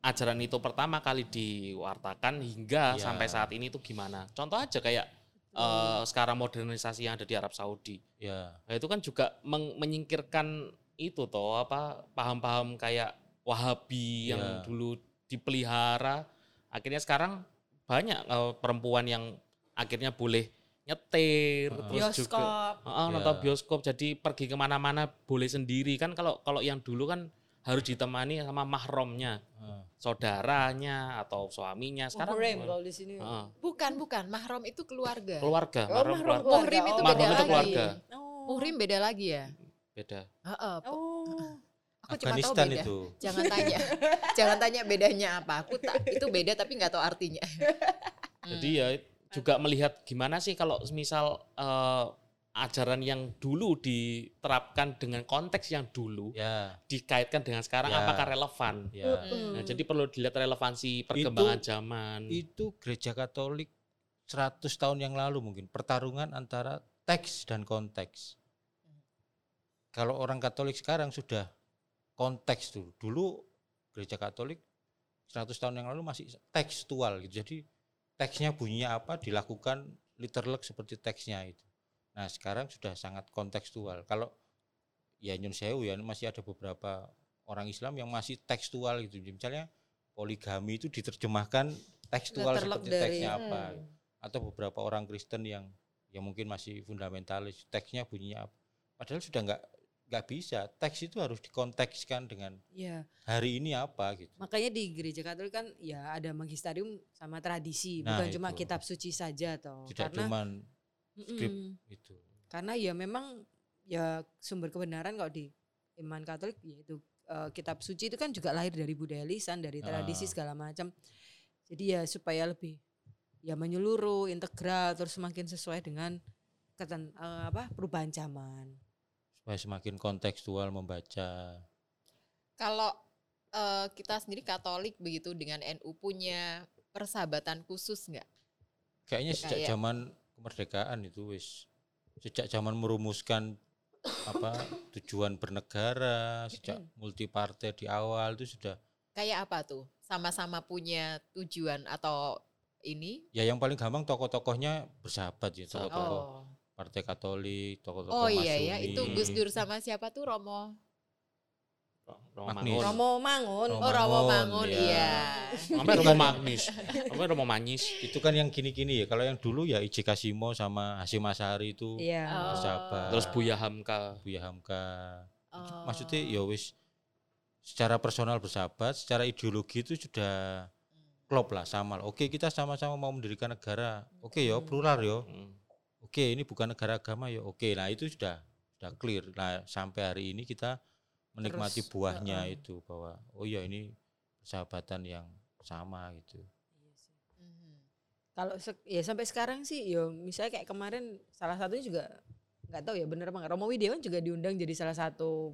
Speaker 5: ajaran itu pertama kali diwartakan hingga
Speaker 3: Ya.
Speaker 5: sampai saat ini itu gimana. Contoh aja kayak eh, sekarang modernisasi yang ada di Arab Saudi.
Speaker 3: Ya,
Speaker 5: Nah, itu kan juga meng- menyingkirkan itu toh apa paham-paham kayak Wahabi yang
Speaker 3: Ya.
Speaker 5: dulu dipelihara. Akhirnya sekarang banyak eh, perempuan yang akhirnya boleh nyetir,
Speaker 3: Heeh.
Speaker 5: terus juga
Speaker 4: Bioskop.
Speaker 5: Heeh,
Speaker 3: Ya.
Speaker 5: nonton bioskop. Jadi pergi ke mana-mana boleh sendiri kan kalau kalau yang dulu kan harus ditemani sama mahromnya,
Speaker 3: heeh.
Speaker 5: saudaranya atau suaminya. Sekarang
Speaker 4: Muhrim kalau di sini.
Speaker 5: Heeh,
Speaker 2: Bukan, bukan. Mahram itu keluarga.
Speaker 5: keluarga,
Speaker 4: Oh,
Speaker 5: mahrom
Speaker 4: mahram
Speaker 5: keluarga.
Speaker 2: Muhrim itu
Speaker 4: Oh,
Speaker 2: beda
Speaker 5: mahram itu
Speaker 2: lagi.
Speaker 5: keluarga.
Speaker 4: Oh.
Speaker 2: Muhrim beda lagi ya.
Speaker 5: Beda.
Speaker 2: Heeh.
Speaker 4: Oh.
Speaker 2: Aku cuma tahu beda.
Speaker 3: itu.
Speaker 2: Jangan tanya. [laughs] Jangan tanya bedanya apa. Aku tak itu beda tapi nggak tahu artinya.
Speaker 5: Jadi ya juga melihat gimana sih kalau misal eh, ajaran yang dulu diterapkan dengan konteks yang dulu
Speaker 3: Ya,
Speaker 5: dikaitkan dengan sekarang
Speaker 3: Ya.
Speaker 5: apakah relevan?
Speaker 3: ya.
Speaker 2: Hmm.
Speaker 5: Nah, jadi perlu dilihat relevansi perkembangan zaman.
Speaker 3: Itu gereja Katolik 100 tahun yang lalu mungkin pertarungan antara teks dan konteks. Kalau orang Katolik sekarang sudah konteks dulu. Dulu gereja Katolik 100 tahun yang lalu masih tekstual gitu. Jadi teksnya bunyinya apa dilakukan literlek seperti teksnya itu. Nah, sekarang sudah sangat kontekstual. Kalau ya nyun sewu ya masih ada beberapa orang Islam yang masih tekstual gitu. Misalnya poligami itu diterjemahkan tekstual
Speaker 4: Letterlock
Speaker 3: seperti
Speaker 4: dari-
Speaker 3: teksnya apa
Speaker 2: Hmm.
Speaker 3: atau beberapa orang Kristen yang yang mungkin masih fundamentalis teksnya bunyinya apa padahal sudah nggak nggak bisa teks itu harus dikontekskan dengan
Speaker 4: Iya.
Speaker 3: hari ini apa gitu
Speaker 4: Makanya di gereja Katolik kan ya ada magisterium sama tradisi,
Speaker 3: Nah,
Speaker 4: bukan cuma
Speaker 3: itu.
Speaker 4: kitab suci saja toh.
Speaker 3: tidak
Speaker 4: Karena Mm-mm.
Speaker 3: skrip itu
Speaker 4: karena ya memang ya sumber kebenaran kalau di iman Katolik yaitu eh, kitab suci itu kan juga lahir dari budaya lisan, dari tradisi
Speaker 3: Ah.
Speaker 4: segala macam. Jadi ya supaya lebih ya menyeluruh, integral, terus semakin sesuai dengan keten, eh, apa perubahan zaman.
Speaker 3: Semakin kontekstual membaca
Speaker 2: Kalau eh, kita sendiri Katolik begitu dengan NU punya persahabatan khusus nggak?
Speaker 3: kayaknya sejak
Speaker 2: Kayak-
Speaker 3: zaman kemerdekaan itu wis sejak zaman merumuskan apa tujuan bernegara sejak multipartai di awal itu sudah
Speaker 2: Kayak apa tuh? Sama-sama punya tujuan atau ini?
Speaker 3: ya yang paling gampang tokoh-tokohnya bersahabat ya
Speaker 5: Sahabat.
Speaker 3: tokoh-tokoh
Speaker 2: Oh.
Speaker 3: Partai Katolik tokoh-tokoh
Speaker 2: Oh iya ya, itu Gus Dur sama siapa tuh Romo?
Speaker 5: Romo
Speaker 3: Magnis.
Speaker 5: Mangun.
Speaker 4: Romo Mangun.
Speaker 3: Romo
Speaker 2: Oh Romo
Speaker 3: Mangun,
Speaker 2: Mangun
Speaker 3: iya.
Speaker 2: iya.
Speaker 5: Sampai Romo Magnis. Sampai [laughs] Romo Manis.
Speaker 3: Itu kan yang gini-gini ya. Kalau yang dulu ya IJ Kasimo sama Hasim Asari itu
Speaker 4: Iya.
Speaker 2: Oh.
Speaker 3: bersahabat.
Speaker 5: Terus Buya Hamka.
Speaker 3: Buya Hamka.
Speaker 2: Oh.
Speaker 3: Maksudnya ya wis secara personal bersahabat, secara ideologi itu sudah klop lah sama. Oke, kita sama-sama mau mendirikan negara. Oke ya, plural ya.
Speaker 5: Hmm.
Speaker 3: Oke, ini bukan negara agama ya. Oke, nah itu sudah sudah clear. Nah, sampai hari ini kita menikmati
Speaker 4: Terus,
Speaker 3: buahnya
Speaker 4: heeh.
Speaker 3: itu bahwa oh ya ini persahabatan yang sama gitu.
Speaker 2: Mhm.
Speaker 4: Kalau sek- ya sampai sekarang sih, yo misalnya kayak kemarin salah satunya juga nggak tahu ya bener apa. Romo Widiawan juga diundang jadi salah satu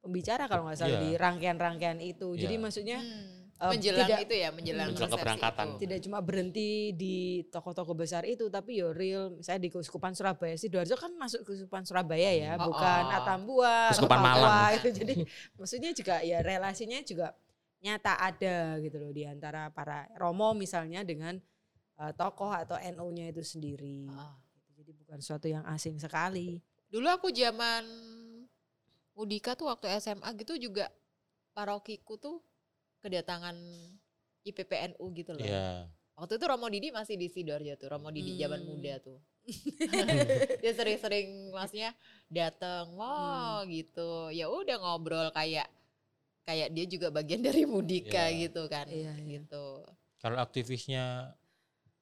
Speaker 4: pembicara kalau nggak salah
Speaker 3: Iya.
Speaker 4: di rangkaian-rangkaian itu. Jadi
Speaker 3: Iya.
Speaker 4: maksudnya
Speaker 2: Hmm.
Speaker 4: Eh,
Speaker 2: menjelang
Speaker 4: tidak-
Speaker 2: itu ya, menjelang,
Speaker 5: Menjelang keberangkatan.
Speaker 2: itu.
Speaker 4: tidak cuma berhenti di toko-toko besar itu tapi yo real misalnya di Keuskupan Surabaya Sidoarjo kan masuk Keuskupan Surabaya ya
Speaker 2: Oh,
Speaker 4: bukan
Speaker 2: oh.
Speaker 4: Atambua atau
Speaker 5: Keuskupan
Speaker 4: Papua
Speaker 5: Malang.
Speaker 4: itu [laughs] jadi maksudnya juga ya relasinya juga nyata ada gitu loh di antara para Romo misalnya dengan eh, tokoh atau NU-nya itu sendiri
Speaker 2: Ah.
Speaker 4: jadi bukan suatu yang asing sekali
Speaker 2: Dulu aku zaman Mudika tuh waktu SMA gitu juga parokiku tuh kedatangan IPPNU gitu loh.
Speaker 3: Ya.
Speaker 2: Waktu itu Romo Didi masih di Sidoarjo tuh, Romo Didi zaman
Speaker 4: Hmm.
Speaker 2: muda tuh. [laughs] Dia sering-sering maksudnya datang, wah gitu. Ya udah ngobrol kayak kayak dia juga bagian dari Mudika
Speaker 3: Iya.
Speaker 2: gitu kan.
Speaker 4: Iya, iya.
Speaker 2: Gitu.
Speaker 3: Kalau aktivisnya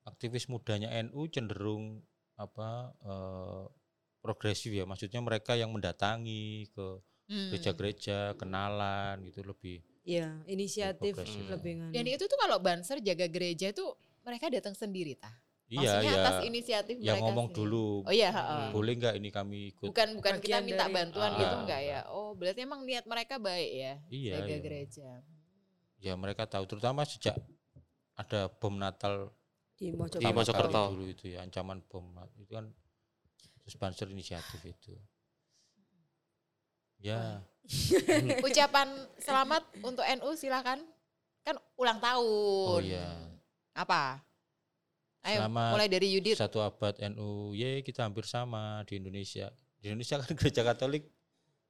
Speaker 3: aktivis mudanya NU cenderung apa eh, progresif ya. Maksudnya mereka yang mendatangi ke
Speaker 2: Hmm.
Speaker 3: gereja-gereja, kenalan gitu lebih
Speaker 4: ya inisiatif
Speaker 3: progresif.
Speaker 4: lebih nganu.
Speaker 2: Dan itu tuh kalau banser jaga gereja tuh mereka datang sendiri tah.
Speaker 3: Iya
Speaker 2: Maksudnya
Speaker 3: ya.
Speaker 2: atas inisiatif
Speaker 3: Yang
Speaker 2: mereka
Speaker 3: ngomong
Speaker 2: sendiri.
Speaker 3: dulu.
Speaker 2: Oh iya, heeh.
Speaker 3: Boleh nggak ini kami ikut?
Speaker 2: Bukan bukan kita
Speaker 4: Bagian
Speaker 2: minta
Speaker 4: dari-
Speaker 2: bantuan
Speaker 3: Ah.
Speaker 2: gitu enggak ya. Oh, berarti emang niat mereka baik ya
Speaker 3: Iya.
Speaker 2: jaga
Speaker 3: iya.
Speaker 2: gereja.
Speaker 3: Ya mereka tahu terutama sejak ada bom Natal
Speaker 4: di
Speaker 5: Di
Speaker 4: Mojokerto.
Speaker 3: pertama
Speaker 5: Mojokerto.
Speaker 3: dulu itu ya ancaman bom itu kan sponsor inisiatif itu. Ya, [laughs]
Speaker 2: Ucapan selamat untuk NU silakan. Kan ulang tahun.
Speaker 3: oh iya.
Speaker 2: Apa? Ayo
Speaker 3: Selamat
Speaker 2: mulai dari Yudit.
Speaker 3: Satu abad NU, ye kita hampir sama di Indonesia. Di Indonesia kan [laughs] gereja Katolik,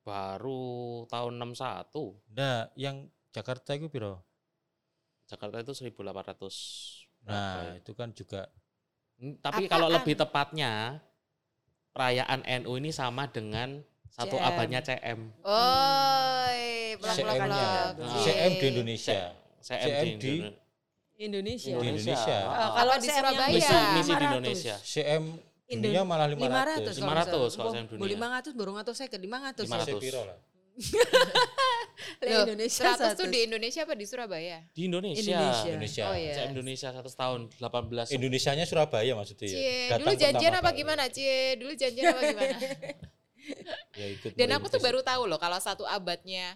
Speaker 5: Baru tahun 61.
Speaker 3: nah yang Jakarta itu piro?
Speaker 5: Jakarta itu 1800. berapa
Speaker 3: Nah
Speaker 5: ya?
Speaker 3: itu kan juga
Speaker 5: Tapi kalau
Speaker 2: Apaan?
Speaker 5: lebih tepatnya perayaan NU ini sama dengan satu
Speaker 4: CM.
Speaker 5: abadnya CM.
Speaker 2: Pelak
Speaker 3: CM-nya,
Speaker 2: pelak.
Speaker 3: CM di Indonesia.
Speaker 5: CM,
Speaker 3: CM
Speaker 5: di, Indonesia.
Speaker 4: Indonesia.
Speaker 3: Di Indonesia.
Speaker 5: Ah,
Speaker 4: Eh, kalau
Speaker 2: di Surabaya?
Speaker 5: misi,
Speaker 2: Iya.
Speaker 5: misi di
Speaker 4: 500.
Speaker 5: Indonesia.
Speaker 3: CM dunia malah
Speaker 4: 500
Speaker 3: 500.
Speaker 5: 500 kalau CM dunia.
Speaker 4: 500 baru ngatur saya ke 500.
Speaker 5: 500.
Speaker 3: Saya piro lah. [laughs]
Speaker 2: Loh,
Speaker 4: Indonesia
Speaker 2: 100 tuh
Speaker 4: 100.
Speaker 2: di Indonesia apa di Surabaya?
Speaker 5: Di Indonesia.
Speaker 4: Indonesia.
Speaker 3: Indonesia.
Speaker 2: Oh iya.
Speaker 5: CM Indonesia 100 tahun 18
Speaker 3: Indonesianya Surabaya maksudnya ya.
Speaker 2: Cie, dulu janjian apa
Speaker 3: kali.
Speaker 2: gimana? Cie, dulu janjian apa gimana? [laughs]
Speaker 3: Ya ikut
Speaker 2: Dan aku tuh baru tahu loh kalau satu abadnya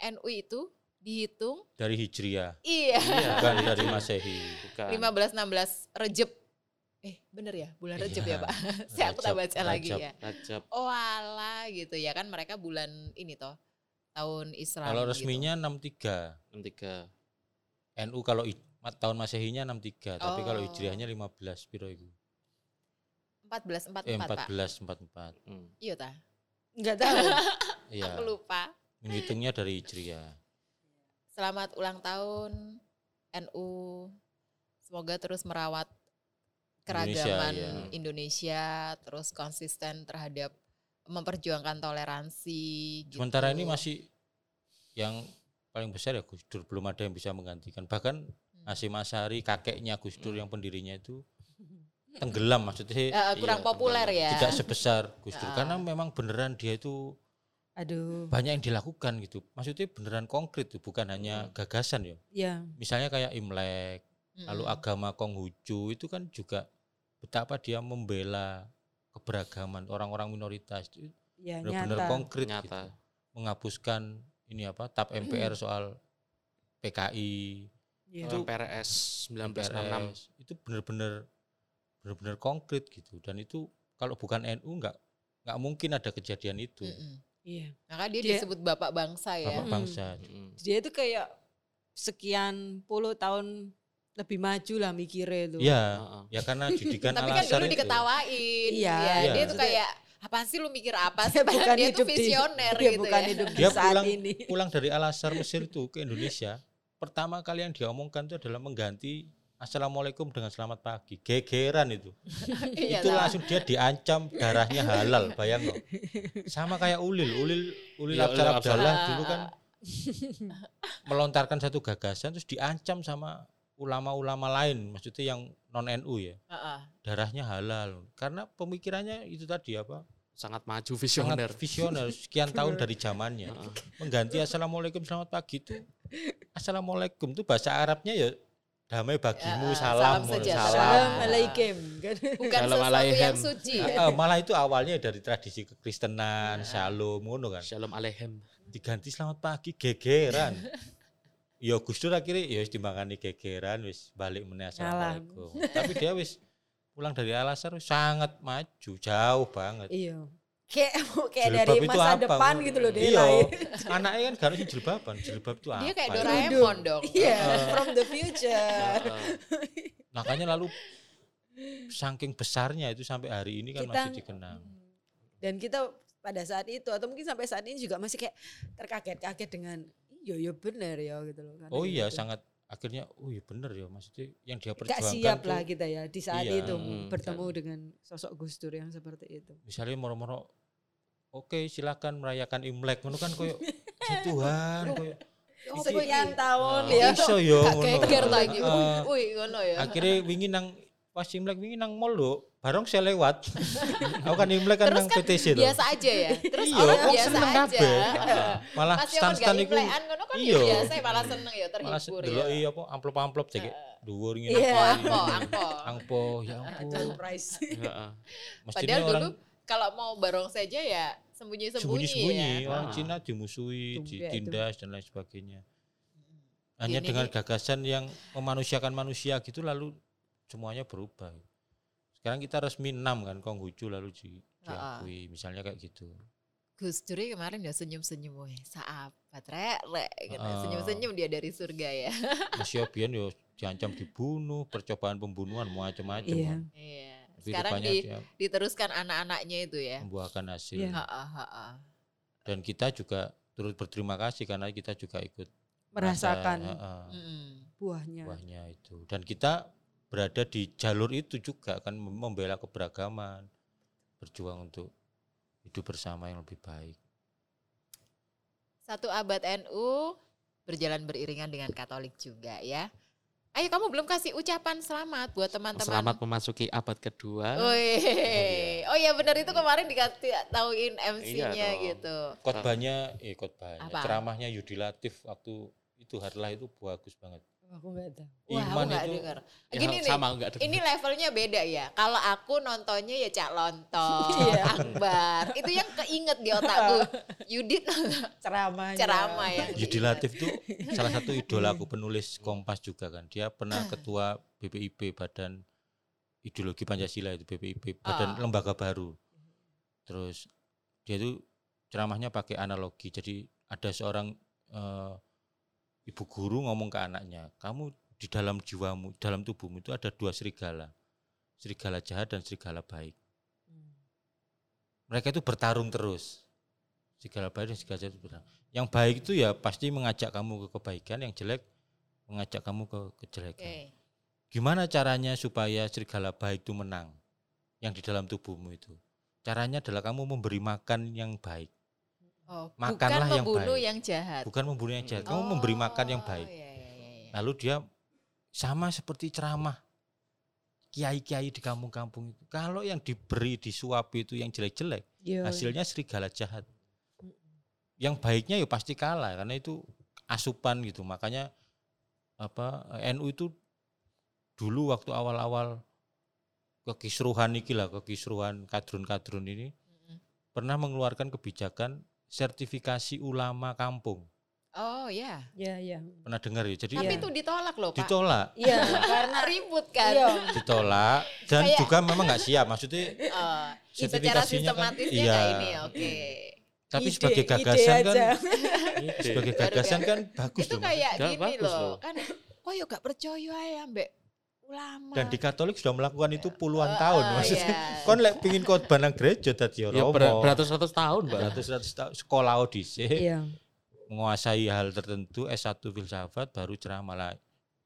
Speaker 2: NU itu dihitung
Speaker 3: dari Hijriah,
Speaker 2: iya
Speaker 5: Iya, [laughs]
Speaker 3: bukan dari Masehi.
Speaker 5: bukan.
Speaker 2: 15 16 Rejeb. Eh, bener ya? Bulan Rejeb ya,
Speaker 3: Iya,
Speaker 2: Pak. [laughs] Saya aku tak
Speaker 3: Rajab,
Speaker 2: baca lagi ya.
Speaker 5: Rajab.
Speaker 2: Oh gitu ya kan mereka bulan ini toh tahun Islam.
Speaker 3: Kalau
Speaker 2: gitu.
Speaker 3: resminya 63.
Speaker 5: 63.
Speaker 3: NU kalau tahun Masehinya 63, tapi kalau
Speaker 2: Oh.
Speaker 3: Hijriahnya 15 piro itu?
Speaker 2: 14
Speaker 3: Eh
Speaker 2: 44, Pak.
Speaker 3: 14 44.
Speaker 5: Hmm.
Speaker 2: Iya tah.
Speaker 4: Enggak tahu. [laughs]
Speaker 3: Iya.
Speaker 2: Aku lupa.
Speaker 3: Menghitungnya dari Hijriah.
Speaker 2: Selamat ulang tahun NU. Semoga terus merawat keragaman
Speaker 3: Indonesia,
Speaker 2: Indonesia,
Speaker 3: iya.
Speaker 2: terus konsisten terhadap memperjuangkan toleransi.
Speaker 3: Sementara
Speaker 2: gitu.
Speaker 3: ini masih yang paling besar ya Gus Dur belum ada yang bisa menggantikan. Bahkan
Speaker 2: Hmm.
Speaker 3: Hasyim Asyari kakeknya Gus Dur yang pendirinya itu tenggelam maksudnya
Speaker 2: Eh, kurang
Speaker 5: Iya,
Speaker 2: populer ya.
Speaker 3: tidak sebesar Gus Dur
Speaker 2: Ah.
Speaker 3: karena memang beneran dia itu
Speaker 4: Aduh.
Speaker 3: banyak yang dilakukan gitu. Maksudnya beneran konkret tuh bukan hanya
Speaker 2: Hmm.
Speaker 3: gagasan ya.
Speaker 4: Ya.
Speaker 3: Misalnya kayak Imlek, lalu
Speaker 2: Mm-mm.
Speaker 3: agama Konghucu itu kan juga betapa dia membela keberagaman orang-orang minoritas itu
Speaker 4: Ya
Speaker 3: benar-benar
Speaker 4: nyata.
Speaker 3: konkret gitu.
Speaker 5: Nyata.
Speaker 3: menghapuskan ini apa tap MPR soal PKI
Speaker 4: Ya.
Speaker 5: Itu PRS 1966.
Speaker 3: PRS, itu benar-benar benar-benar konkret gitu dan itu kalau bukan NU nggak nggak mungkin ada kejadian itu
Speaker 2: Mm-mm.
Speaker 4: Iya.
Speaker 2: Maka dia,
Speaker 4: Dia-
Speaker 2: disebut bapak bangsa ya.
Speaker 3: bapak
Speaker 4: Mm.
Speaker 3: bangsa
Speaker 5: Mm.
Speaker 4: Dia itu kayak sekian puluh tahun lebih maju lah mikirnya itu.
Speaker 3: ya
Speaker 5: Heeh.
Speaker 3: ya karena [laughs] didikan
Speaker 2: Tapi kan dulu
Speaker 3: itu.
Speaker 2: diketawain.
Speaker 4: Iya,
Speaker 2: ya,
Speaker 3: iya.
Speaker 2: Dia tuh kayak apaan sih lu mikir apa sih?
Speaker 4: Bukan
Speaker 2: dia
Speaker 4: hidup
Speaker 2: tuh
Speaker 4: di-
Speaker 2: visioner
Speaker 4: dia
Speaker 2: gitu
Speaker 4: bukan
Speaker 2: ya.
Speaker 4: hidup di
Speaker 3: Dia
Speaker 4: saat
Speaker 3: pulang
Speaker 4: ini.
Speaker 3: pulang dari Al-Azhar Mesir itu ke Indonesia. Pertama kali yang dia omongkan itu adalah mengganti Assalamualaikum dengan selamat pagi. Gegeran itu. [laughs]
Speaker 2: Iya
Speaker 3: itu langsung dia diancam darahnya halal, bayang loh. Sama kayak Ulil, Ulil Ulil
Speaker 5: Ulil
Speaker 3: Abdallah
Speaker 2: Abdallah.
Speaker 3: dulu kan melontarkan satu gagasan terus diancam sama ulama-ulama lain, maksudnya yang non NU ya.
Speaker 2: Heeh.
Speaker 3: Darahnya halal. Karena pemikirannya itu tadi apa?
Speaker 5: sangat maju
Speaker 3: Sangat
Speaker 5: visioner.
Speaker 3: visioner sekian tahun dari zamannya. Mengganti assalamualaikum selamat pagi itu assalamualaikum itu bahasa Arabnya ya damai bagimu
Speaker 2: Ya,
Speaker 3: salam
Speaker 2: salam sejahtera.
Speaker 3: salam.
Speaker 4: Assalamualaikum. kan.
Speaker 2: Bukan
Speaker 5: Shalom
Speaker 2: sesuatu yang
Speaker 5: alaikum.
Speaker 2: suci ya.
Speaker 3: eh, malah itu awalnya dari tradisi kekristenan, shalom ngono kan.
Speaker 5: Shalom alaikum.
Speaker 3: Diganti selamat pagi gegeran. [laughs] Ya Gus Dur akhirnya ya wis dimakani gegeran wis balik meneh assalamualaikum. Tapi dia wis pulang dari Al-Azhar wis sangat maju, jauh banget.
Speaker 4: Iya. Kayak [laughs] kayak
Speaker 3: Jilbab
Speaker 4: dari masa
Speaker 3: apa?
Speaker 4: depan gitu loh dia
Speaker 3: Iya. [laughs] Anaknya kan harusnya jilbaban, jilbab itu apa?
Speaker 2: Dia kayak
Speaker 3: ya?
Speaker 2: Doraemon dong.
Speaker 4: Iya, [laughs]
Speaker 3: Heeh.
Speaker 4: from the future.
Speaker 3: Makanya lalu saking besarnya itu sampai hari ini kan
Speaker 4: Kita-
Speaker 3: masih dikenang.
Speaker 4: Dan kita pada saat itu atau mungkin sampai saat ini juga masih kayak terkaget-kaget dengan iya iya bener ya gitu loh.
Speaker 3: Oh iya,
Speaker 4: gitu.
Speaker 3: sangat akhirnya oh iya bener ya maksudnya yang dia
Speaker 4: Gak
Speaker 3: perjuangkan
Speaker 4: siap
Speaker 3: tuh,
Speaker 4: lah kita ya di saat
Speaker 3: Iya,
Speaker 4: itu
Speaker 5: mm,
Speaker 4: bertemu dengan sosok Gus Dur yang seperti itu.
Speaker 3: misalnya moro-moro oke silakan merayakan Imlek ngono kan koyo [laughs] "Ya Tuhan koyo
Speaker 4: Sekian tahun
Speaker 3: "Oh,
Speaker 4: ya.
Speaker 3: iso yo ngono
Speaker 2: geger lagi.
Speaker 3: Heeh.
Speaker 2: Wih, ngono ya.
Speaker 3: akhirnya wingi nang pas Imlek wingi nang mall lho bareng saya lewat [laughs] aku kan Imlek kan nang
Speaker 2: kan
Speaker 3: PTC lho
Speaker 2: Biasa aja ya. Terus
Speaker 3: Iya,
Speaker 2: orang biasa aja.
Speaker 3: kabeh. malah iku
Speaker 2: implean ngono kan
Speaker 3: iya.
Speaker 2: ya biasa malah seneng ya terhibur ya.
Speaker 3: iya apa amplop-amplop cek dhuwur ngene.
Speaker 2: Angpo, angpo.
Speaker 3: angpo ya ampun mestinya
Speaker 2: Padahal dulu kalau mau barong saja ya sembunyi-sembunyi
Speaker 3: sembunyi-sembunyi
Speaker 2: ya.
Speaker 3: orang
Speaker 5: Ah.
Speaker 3: Cina dimusuhi,
Speaker 4: itu.
Speaker 3: ditindas dan lain sebagainya. Hanya
Speaker 2: Ini
Speaker 3: dengan gagasan yang memanusiakan manusia gitu lalu semuanya berubah. Sekarang kita resmi enam kan Konghucu lalu di,
Speaker 2: Ah.
Speaker 3: diakui misalnya kayak gitu.
Speaker 2: Gus Dur ya kemarin ya senyum-senyum weh. Sahabat rek, rek gitu.
Speaker 3: Ah.
Speaker 2: Senyum-senyum dia dari surga ya.
Speaker 3: Mas Yobian yo diancam dibunuh, percobaan pembunuhan macam-macam.
Speaker 4: Iya.
Speaker 3: kan.
Speaker 2: Iya. Sekarang di, diteruskan anak-anaknya itu ya.
Speaker 3: membuahkan hasil.
Speaker 4: Iya.
Speaker 2: Ha-ha, ha-ha.
Speaker 3: Dan kita juga turut berterima kasih karena kita juga ikut
Speaker 4: Merasakan
Speaker 3: merasa, ah.
Speaker 2: Mm-mm.
Speaker 4: buahnya.
Speaker 3: buahnya itu dan kita berada di jalur itu juga kan mem- membela keberagaman berjuang untuk hidup bersama yang lebih baik
Speaker 2: Satu abad NU berjalan beriringan dengan Katolik juga ya. Ayo kamu belum kasih ucapan selamat buat teman-teman.
Speaker 5: Selamat memasuki abad kedua.
Speaker 2: Wih. Oh iya benar itu kemarin dikasih tauin MC-nya
Speaker 5: Iya dong.
Speaker 2: gitu.
Speaker 3: khotbahnya eh khotbahnya
Speaker 2: Apa?
Speaker 3: ceramahnya Yudi Latif waktu itu harlah itu bagus banget
Speaker 4: Aku nggak tahu.
Speaker 2: Wah, aku nggak
Speaker 3: itu
Speaker 2: dengar.
Speaker 5: Ya,
Speaker 2: Gini nih.
Speaker 5: sama enggak
Speaker 2: Ini levelnya beda ya. Kalau aku nontonnya ya Cak Lontong, [laughs]
Speaker 4: Iya.
Speaker 2: Akbar. Itu yang keinget di otakku. [laughs] Yudit [laughs]
Speaker 4: Ceramahnya.
Speaker 2: ceramah yang
Speaker 3: Yudi. Latif tuh salah satu idolaku penulis Kompas juga kan dia pernah ketua BPIP Badan Ideologi Pancasila itu BPIP Badan
Speaker 2: Ah.
Speaker 3: Lembaga Baru terus dia tuh ceramahnya pakai analogi jadi ada seorang eh, ibu guru ngomong ke anaknya kamu di dalam jiwamu dalam tubuhmu itu ada dua serigala serigala jahat dan serigala baik. Mereka itu bertarung terus. Serigala baik dan serigala jahat itu bertarung. yang baik itu ya pasti mengajak kamu ke kebaikan yang jelek mengajak kamu ke kejelekan.
Speaker 2: Oke.
Speaker 3: gimana caranya supaya serigala baik itu menang yang di dalam tubuhmu itu? Caranya adalah kamu memberi makan yang baik
Speaker 2: Oh,
Speaker 3: Makanlah
Speaker 2: bukan
Speaker 3: yang
Speaker 2: membunuh
Speaker 3: baik.
Speaker 2: yang jahat.
Speaker 3: bukan membunuh yang jahat. Kamu memberi makan yang
Speaker 2: Oh,
Speaker 3: baik.
Speaker 2: iya, iya, iya, iya.
Speaker 3: lalu dia sama seperti ceramah kiai-kiai di kampung-kampung itu. Kalau yang diberi disuapi itu yang jelek-jelek hasilnya serigala jahat. Yang baiknya ya pasti kalah karena itu asupan gitu. Makanya apa NU itu dulu waktu awal-awal kekisruhan iki lah kekisruhan kadrun-kadrun ini pernah mengeluarkan kebijakan sertifikasi ulama kampung
Speaker 2: Oh ya.
Speaker 4: Iya, iya.
Speaker 3: pernah dengar ya jadi
Speaker 2: Tapi
Speaker 4: Iya.
Speaker 2: itu ditolak loh Pak.
Speaker 3: ditolak [laughs]
Speaker 4: Iya, karena
Speaker 2: Ribut kan.
Speaker 4: iya.
Speaker 3: ditolak dan
Speaker 2: Kayak-
Speaker 3: juga memang nggak siap maksudnya [laughs]
Speaker 2: Oh, secara
Speaker 3: Sertifikasinya kan-
Speaker 2: sistematisnya
Speaker 3: iya.
Speaker 2: kayak ini oke.
Speaker 3: tapi
Speaker 4: Ide-
Speaker 3: sebagai
Speaker 4: ide
Speaker 3: gagasan kan
Speaker 4: aja. [laughs]
Speaker 3: sebagai gagasan kan bagus
Speaker 2: Itu
Speaker 3: loh
Speaker 2: kayak gini
Speaker 5: bagus
Speaker 2: loh. Kan kok ya gak percaya ya Mbak Lama.
Speaker 3: Dan di Katolik sudah melakukan itu puluhan
Speaker 2: Eh,
Speaker 3: tahun
Speaker 2: eh,
Speaker 3: maksudnya.
Speaker 2: iya. [laughs]
Speaker 3: Kon lek pingin khotbah nang gereja dadi
Speaker 5: Ya
Speaker 3: Romo.
Speaker 5: ber- beratus-ratus tahun, Mbak.
Speaker 3: beratus-ratus tahun sekolah Odise
Speaker 4: Iya.
Speaker 3: menguasai hal tertentu S1 filsafat baru ceramah lah.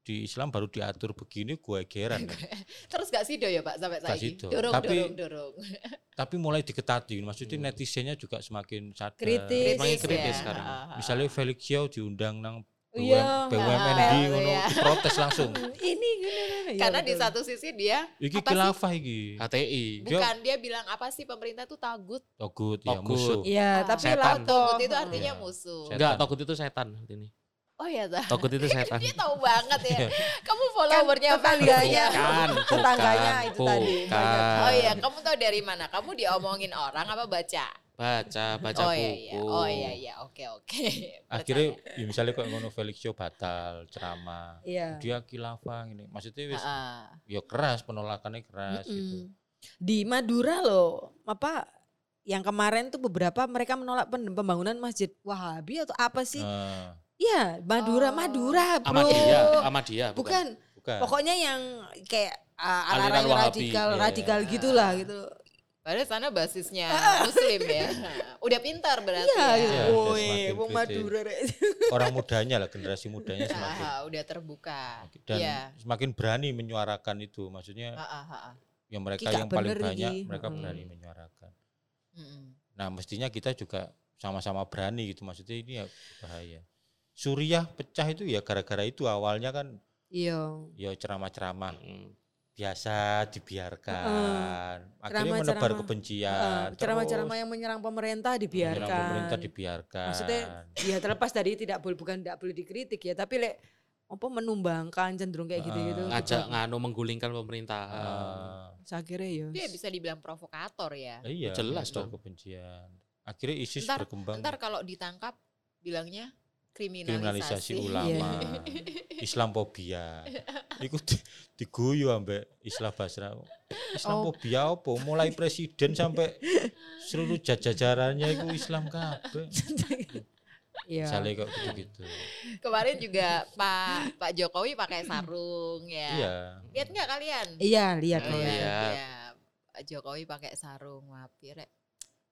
Speaker 3: Di Islam baru diatur begini gue geran. [laughs]
Speaker 2: Terus gak sido ya Pak sampai saiki?
Speaker 3: sido.
Speaker 2: Dorong,
Speaker 3: Tapi-
Speaker 2: dorong, dorong. [laughs]
Speaker 3: Tapi mulai diketati, maksudnya netizennya juga semakin sadar.
Speaker 4: Kritis.
Speaker 5: Semakin
Speaker 2: Kritis
Speaker 5: kritis
Speaker 2: ya.
Speaker 5: sekarang.
Speaker 2: Ah, ah,
Speaker 3: Misalnya Felix Xiao diundang nang
Speaker 4: Iya,
Speaker 3: BUM, BUMN di
Speaker 2: apa,
Speaker 3: ngono
Speaker 2: ya.
Speaker 3: protes langsung. [laughs]
Speaker 4: Ini gini. Ya,
Speaker 2: Karena di satu sisi dia
Speaker 3: Iki
Speaker 2: Apa sih?
Speaker 3: khilafah iki.
Speaker 5: HTI.
Speaker 2: Bukan dia bilang apa sih pemerintah tuh tagut.
Speaker 3: Togut ya musuh.
Speaker 4: Iya,
Speaker 2: Ah.
Speaker 4: tapi
Speaker 5: Setan.
Speaker 4: toh.
Speaker 2: Tagut itu artinya
Speaker 3: Iya.
Speaker 2: musuh.
Speaker 5: Enggak, Togut itu setan ini.
Speaker 2: Oh iya Zah.
Speaker 5: Togut itu [laughs] setan.
Speaker 2: Dia tahu banget ya.
Speaker 3: Iya.
Speaker 2: Kamu followernya
Speaker 4: Kan tetangganya.
Speaker 5: Bukan,
Speaker 4: Tetangganya
Speaker 5: bukan,
Speaker 4: itu tadi.
Speaker 2: Oh iya, kamu tahu dari mana? Kamu diomongin orang apa baca?
Speaker 5: Baca, baca
Speaker 2: oh
Speaker 5: buku.
Speaker 2: iya iya. Oh iya iya. Oke oke. [laughs]
Speaker 3: Akhirnya ya misalnya kok ngono Felix Xiao batal ceramah.
Speaker 4: Iya.
Speaker 3: Dia khilafah ini. Maksudnya wis
Speaker 2: Heeh.
Speaker 3: ya keras penolakannya keras gitu.
Speaker 4: Mm-mm. Di Madura loh, apa yang kemarin tuh beberapa mereka menolak pembangunan masjid Wahabi atau apa sih?
Speaker 3: Eh,
Speaker 4: Iya, Madura,
Speaker 2: Oh.
Speaker 4: Madura, bro.
Speaker 5: Ahmadiyah, Ahmadiyah
Speaker 4: Bukan,
Speaker 3: bukan.
Speaker 4: pokoknya yang kayak uh,
Speaker 5: Aliran
Speaker 4: aliran
Speaker 5: Wahabi,
Speaker 4: radikal,
Speaker 3: iya.
Speaker 4: radikal gitulah gitu.
Speaker 2: Padahal sana basisnya [laughs] muslim ya. Udah pintar berarti
Speaker 4: Iya,
Speaker 2: ya.
Speaker 4: gitu.
Speaker 3: Iya,
Speaker 4: Woi,
Speaker 3: semakin
Speaker 4: wong. Madura. Rek. [laughs]
Speaker 3: Orang mudanya lah generasi mudanya semakin
Speaker 2: Ah, udah terbuka.
Speaker 3: dan
Speaker 2: Iya.
Speaker 3: semakin berani menyuarakan itu. Maksudnya
Speaker 2: Ah, ah, ah, ah.
Speaker 3: yang mereka
Speaker 4: Ki, gak
Speaker 3: yang paling banyak mereka
Speaker 4: Mm.
Speaker 3: berani menyuarakan. Nah, mestinya kita juga sama-sama berani gitu. Maksudnya ini ya bahaya. Suriah pecah itu ya gara-gara itu awalnya kan
Speaker 4: Iya.
Speaker 3: ya ceramah-ceramah
Speaker 5: Mm.
Speaker 3: Biasa dibiarkan. Akhirnya menebar
Speaker 4: Ceramah-ceramah.
Speaker 3: kebencian.
Speaker 4: Uh, ceramah-ceramah yang menyerang pemerintah
Speaker 3: menyerang
Speaker 4: dibiarkan.
Speaker 3: pemerintah dibiarkan.
Speaker 4: Maksudnya ya terlepas dari tidak boleh bukan tidak boleh dikritik ya, tapi lek apa menumbangkan cenderung kayak gitu-gitu.
Speaker 3: Ah,
Speaker 5: Ngajak nganu menggulingkan pemerintahan.
Speaker 3: Ah,
Speaker 4: Saya kira ya.
Speaker 2: Dia bisa dibilang provokator ya.
Speaker 3: iya,
Speaker 5: Jelas dong.
Speaker 3: kebencian. Akhirnya ISIS
Speaker 2: Ntar-
Speaker 3: berkembang
Speaker 2: Ntar kalau ditangkap bilangnya kriminalisasi.
Speaker 3: kriminalisasi ulama, [laughs] Islamophobia. Iku di- diguyu ambek Islam Basra. Islamophobia apa? Mulai presiden sampai seluruh jajarannya itu Islam kabeh. [laughs]
Speaker 4: Iya.
Speaker 3: Kok gitu-gitu.
Speaker 2: Kemarin juga Pak Pak Jokowi pakai sarung ya.
Speaker 3: Iya.
Speaker 2: Lihat nggak kalian?
Speaker 4: Iya, lihat
Speaker 2: Oh,
Speaker 5: Oh, iya.
Speaker 2: iya. Pak Jokowi pakai sarung wapi rek.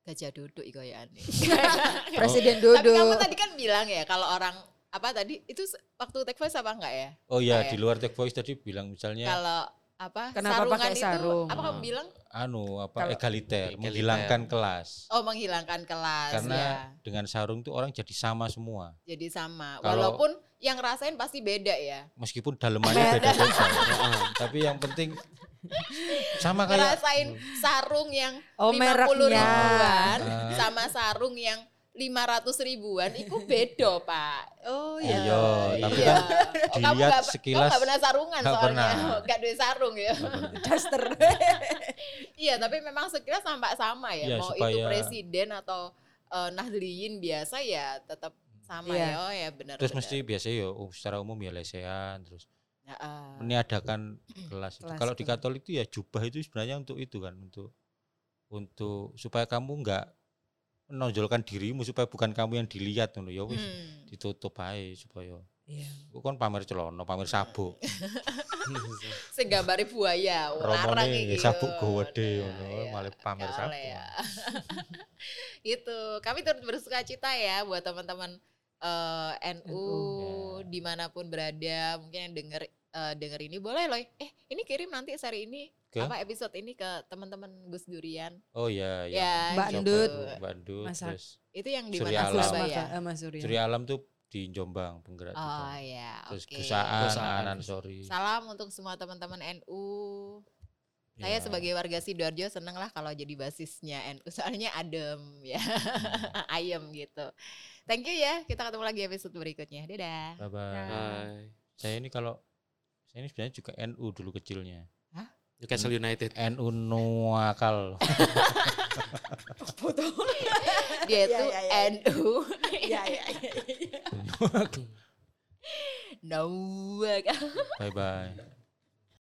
Speaker 2: Gajah duduk iku ya aneh. [laughs]
Speaker 4: Presiden
Speaker 2: Tapi kamu tadi kan bilang ya kalau orang apa tadi itu waktu take voice apa enggak ya?
Speaker 3: Oh iya, di luar tech voice tadi bilang misalnya
Speaker 2: Kalau apa
Speaker 4: Kenapa
Speaker 2: sarungan
Speaker 4: pakai
Speaker 2: itu
Speaker 4: sarung?
Speaker 2: apa kamu
Speaker 3: Hmm.
Speaker 2: bilang?
Speaker 3: anu apa
Speaker 4: Kalau-
Speaker 3: egaliter,
Speaker 5: Egaliter.
Speaker 3: menghilangkan kelas.
Speaker 2: Oh menghilangkan kelas
Speaker 3: Karena
Speaker 2: ya.
Speaker 3: dengan sarung tuh orang jadi sama semua.
Speaker 2: Jadi sama.
Speaker 3: Kalau-
Speaker 2: Walaupun yang rasain pasti beda ya.
Speaker 3: Meskipun dalemannya beda-beda. [laughs] Tapi yang penting sama kayak
Speaker 2: Ngerasain sarung yang
Speaker 4: Oh,
Speaker 2: 50
Speaker 4: mereknya.
Speaker 2: ribuan
Speaker 3: Ah.
Speaker 2: sama sarung yang 500 ribuan itu beda pak
Speaker 4: Oh
Speaker 3: Iya,
Speaker 4: iya.
Speaker 3: tapi
Speaker 2: Iya.
Speaker 3: kan
Speaker 2: Oh, kamu
Speaker 3: dilihat
Speaker 2: nggak-
Speaker 3: sekilas
Speaker 2: kamu gak pernah sarungan
Speaker 3: nggak
Speaker 2: soalnya
Speaker 3: pernah. [laughs]
Speaker 2: gak duit sarung ya
Speaker 4: Daster. [laughs]
Speaker 2: iya tapi memang sekilas sampai sama ya
Speaker 3: Iya,
Speaker 2: mau itu
Speaker 3: supaya-
Speaker 2: presiden atau eh, nahdliyin biasa ya tetap sama
Speaker 4: Iya.
Speaker 2: ya oh ya benar
Speaker 3: terus
Speaker 2: benar.
Speaker 3: mesti biasanya ya oh, secara umum ya lesehan terus
Speaker 2: Ya, ah.
Speaker 3: meniadakan kelas. itu. Kalau di. Katolik itu ya jubah itu sebenarnya untuk itu kan untuk untuk supaya kamu nggak menonjolkan dirimu supaya bukan kamu yang dilihat ngono ya wis
Speaker 2: Hmm.
Speaker 3: ditutup aja supaya
Speaker 4: Iya.
Speaker 3: Kok kan pamer celana, pamer sabuk. [laughs]
Speaker 2: Sing gambare buaya larang iki
Speaker 3: sabuk gede
Speaker 2: Nah,
Speaker 3: ngono,
Speaker 2: iya,
Speaker 3: malah pamer sabuk.
Speaker 2: ya. [laughs] itu kami turut bersuka cita ya buat teman-teman eh, NU
Speaker 4: NU.
Speaker 3: Ya.
Speaker 2: di mana pun berada mungkin yang denger eh, denger ini boleh loh eh ini kirim nanti seri ini
Speaker 3: Ke?
Speaker 2: apa episode ini ke teman-teman Gus Durian
Speaker 3: Oh iya, iya.
Speaker 2: ya
Speaker 4: Mbak. Endut.
Speaker 3: Mbak
Speaker 4: Masak.
Speaker 3: terus
Speaker 2: itu yang di
Speaker 3: Surya
Speaker 2: mana
Speaker 3: Alam.
Speaker 2: Surabaya
Speaker 4: Maka, eh, Mas Surya.
Speaker 3: Surya Alam tuh di Jombang penggerak
Speaker 2: oh
Speaker 3: juga.
Speaker 2: ya
Speaker 3: Terus
Speaker 2: oke
Speaker 3: Gusaan,
Speaker 5: Gusaan.
Speaker 3: Anan Sorry.
Speaker 2: salam untuk semua teman-teman NU Saya
Speaker 3: Ya.
Speaker 2: sebagai warga Sidoarjo seneng lah kalau jadi basisnya NU soalnya adem ya, [laughs] ayem gitu. Thank you ya, kita ketemu lagi episode berikutnya. Dadah.
Speaker 3: Bye bye.
Speaker 5: Bye.
Speaker 3: Saya ini kalau saya ini sebenarnya juga NU dulu kecilnya.
Speaker 5: Newcastle United.
Speaker 3: NU nuakal. [laughs]
Speaker 2: Dia
Speaker 4: Ya,
Speaker 2: itu
Speaker 4: ya, ya.
Speaker 2: NU.
Speaker 4: Iya, iya, iya.
Speaker 2: Nawak.
Speaker 3: bye bye.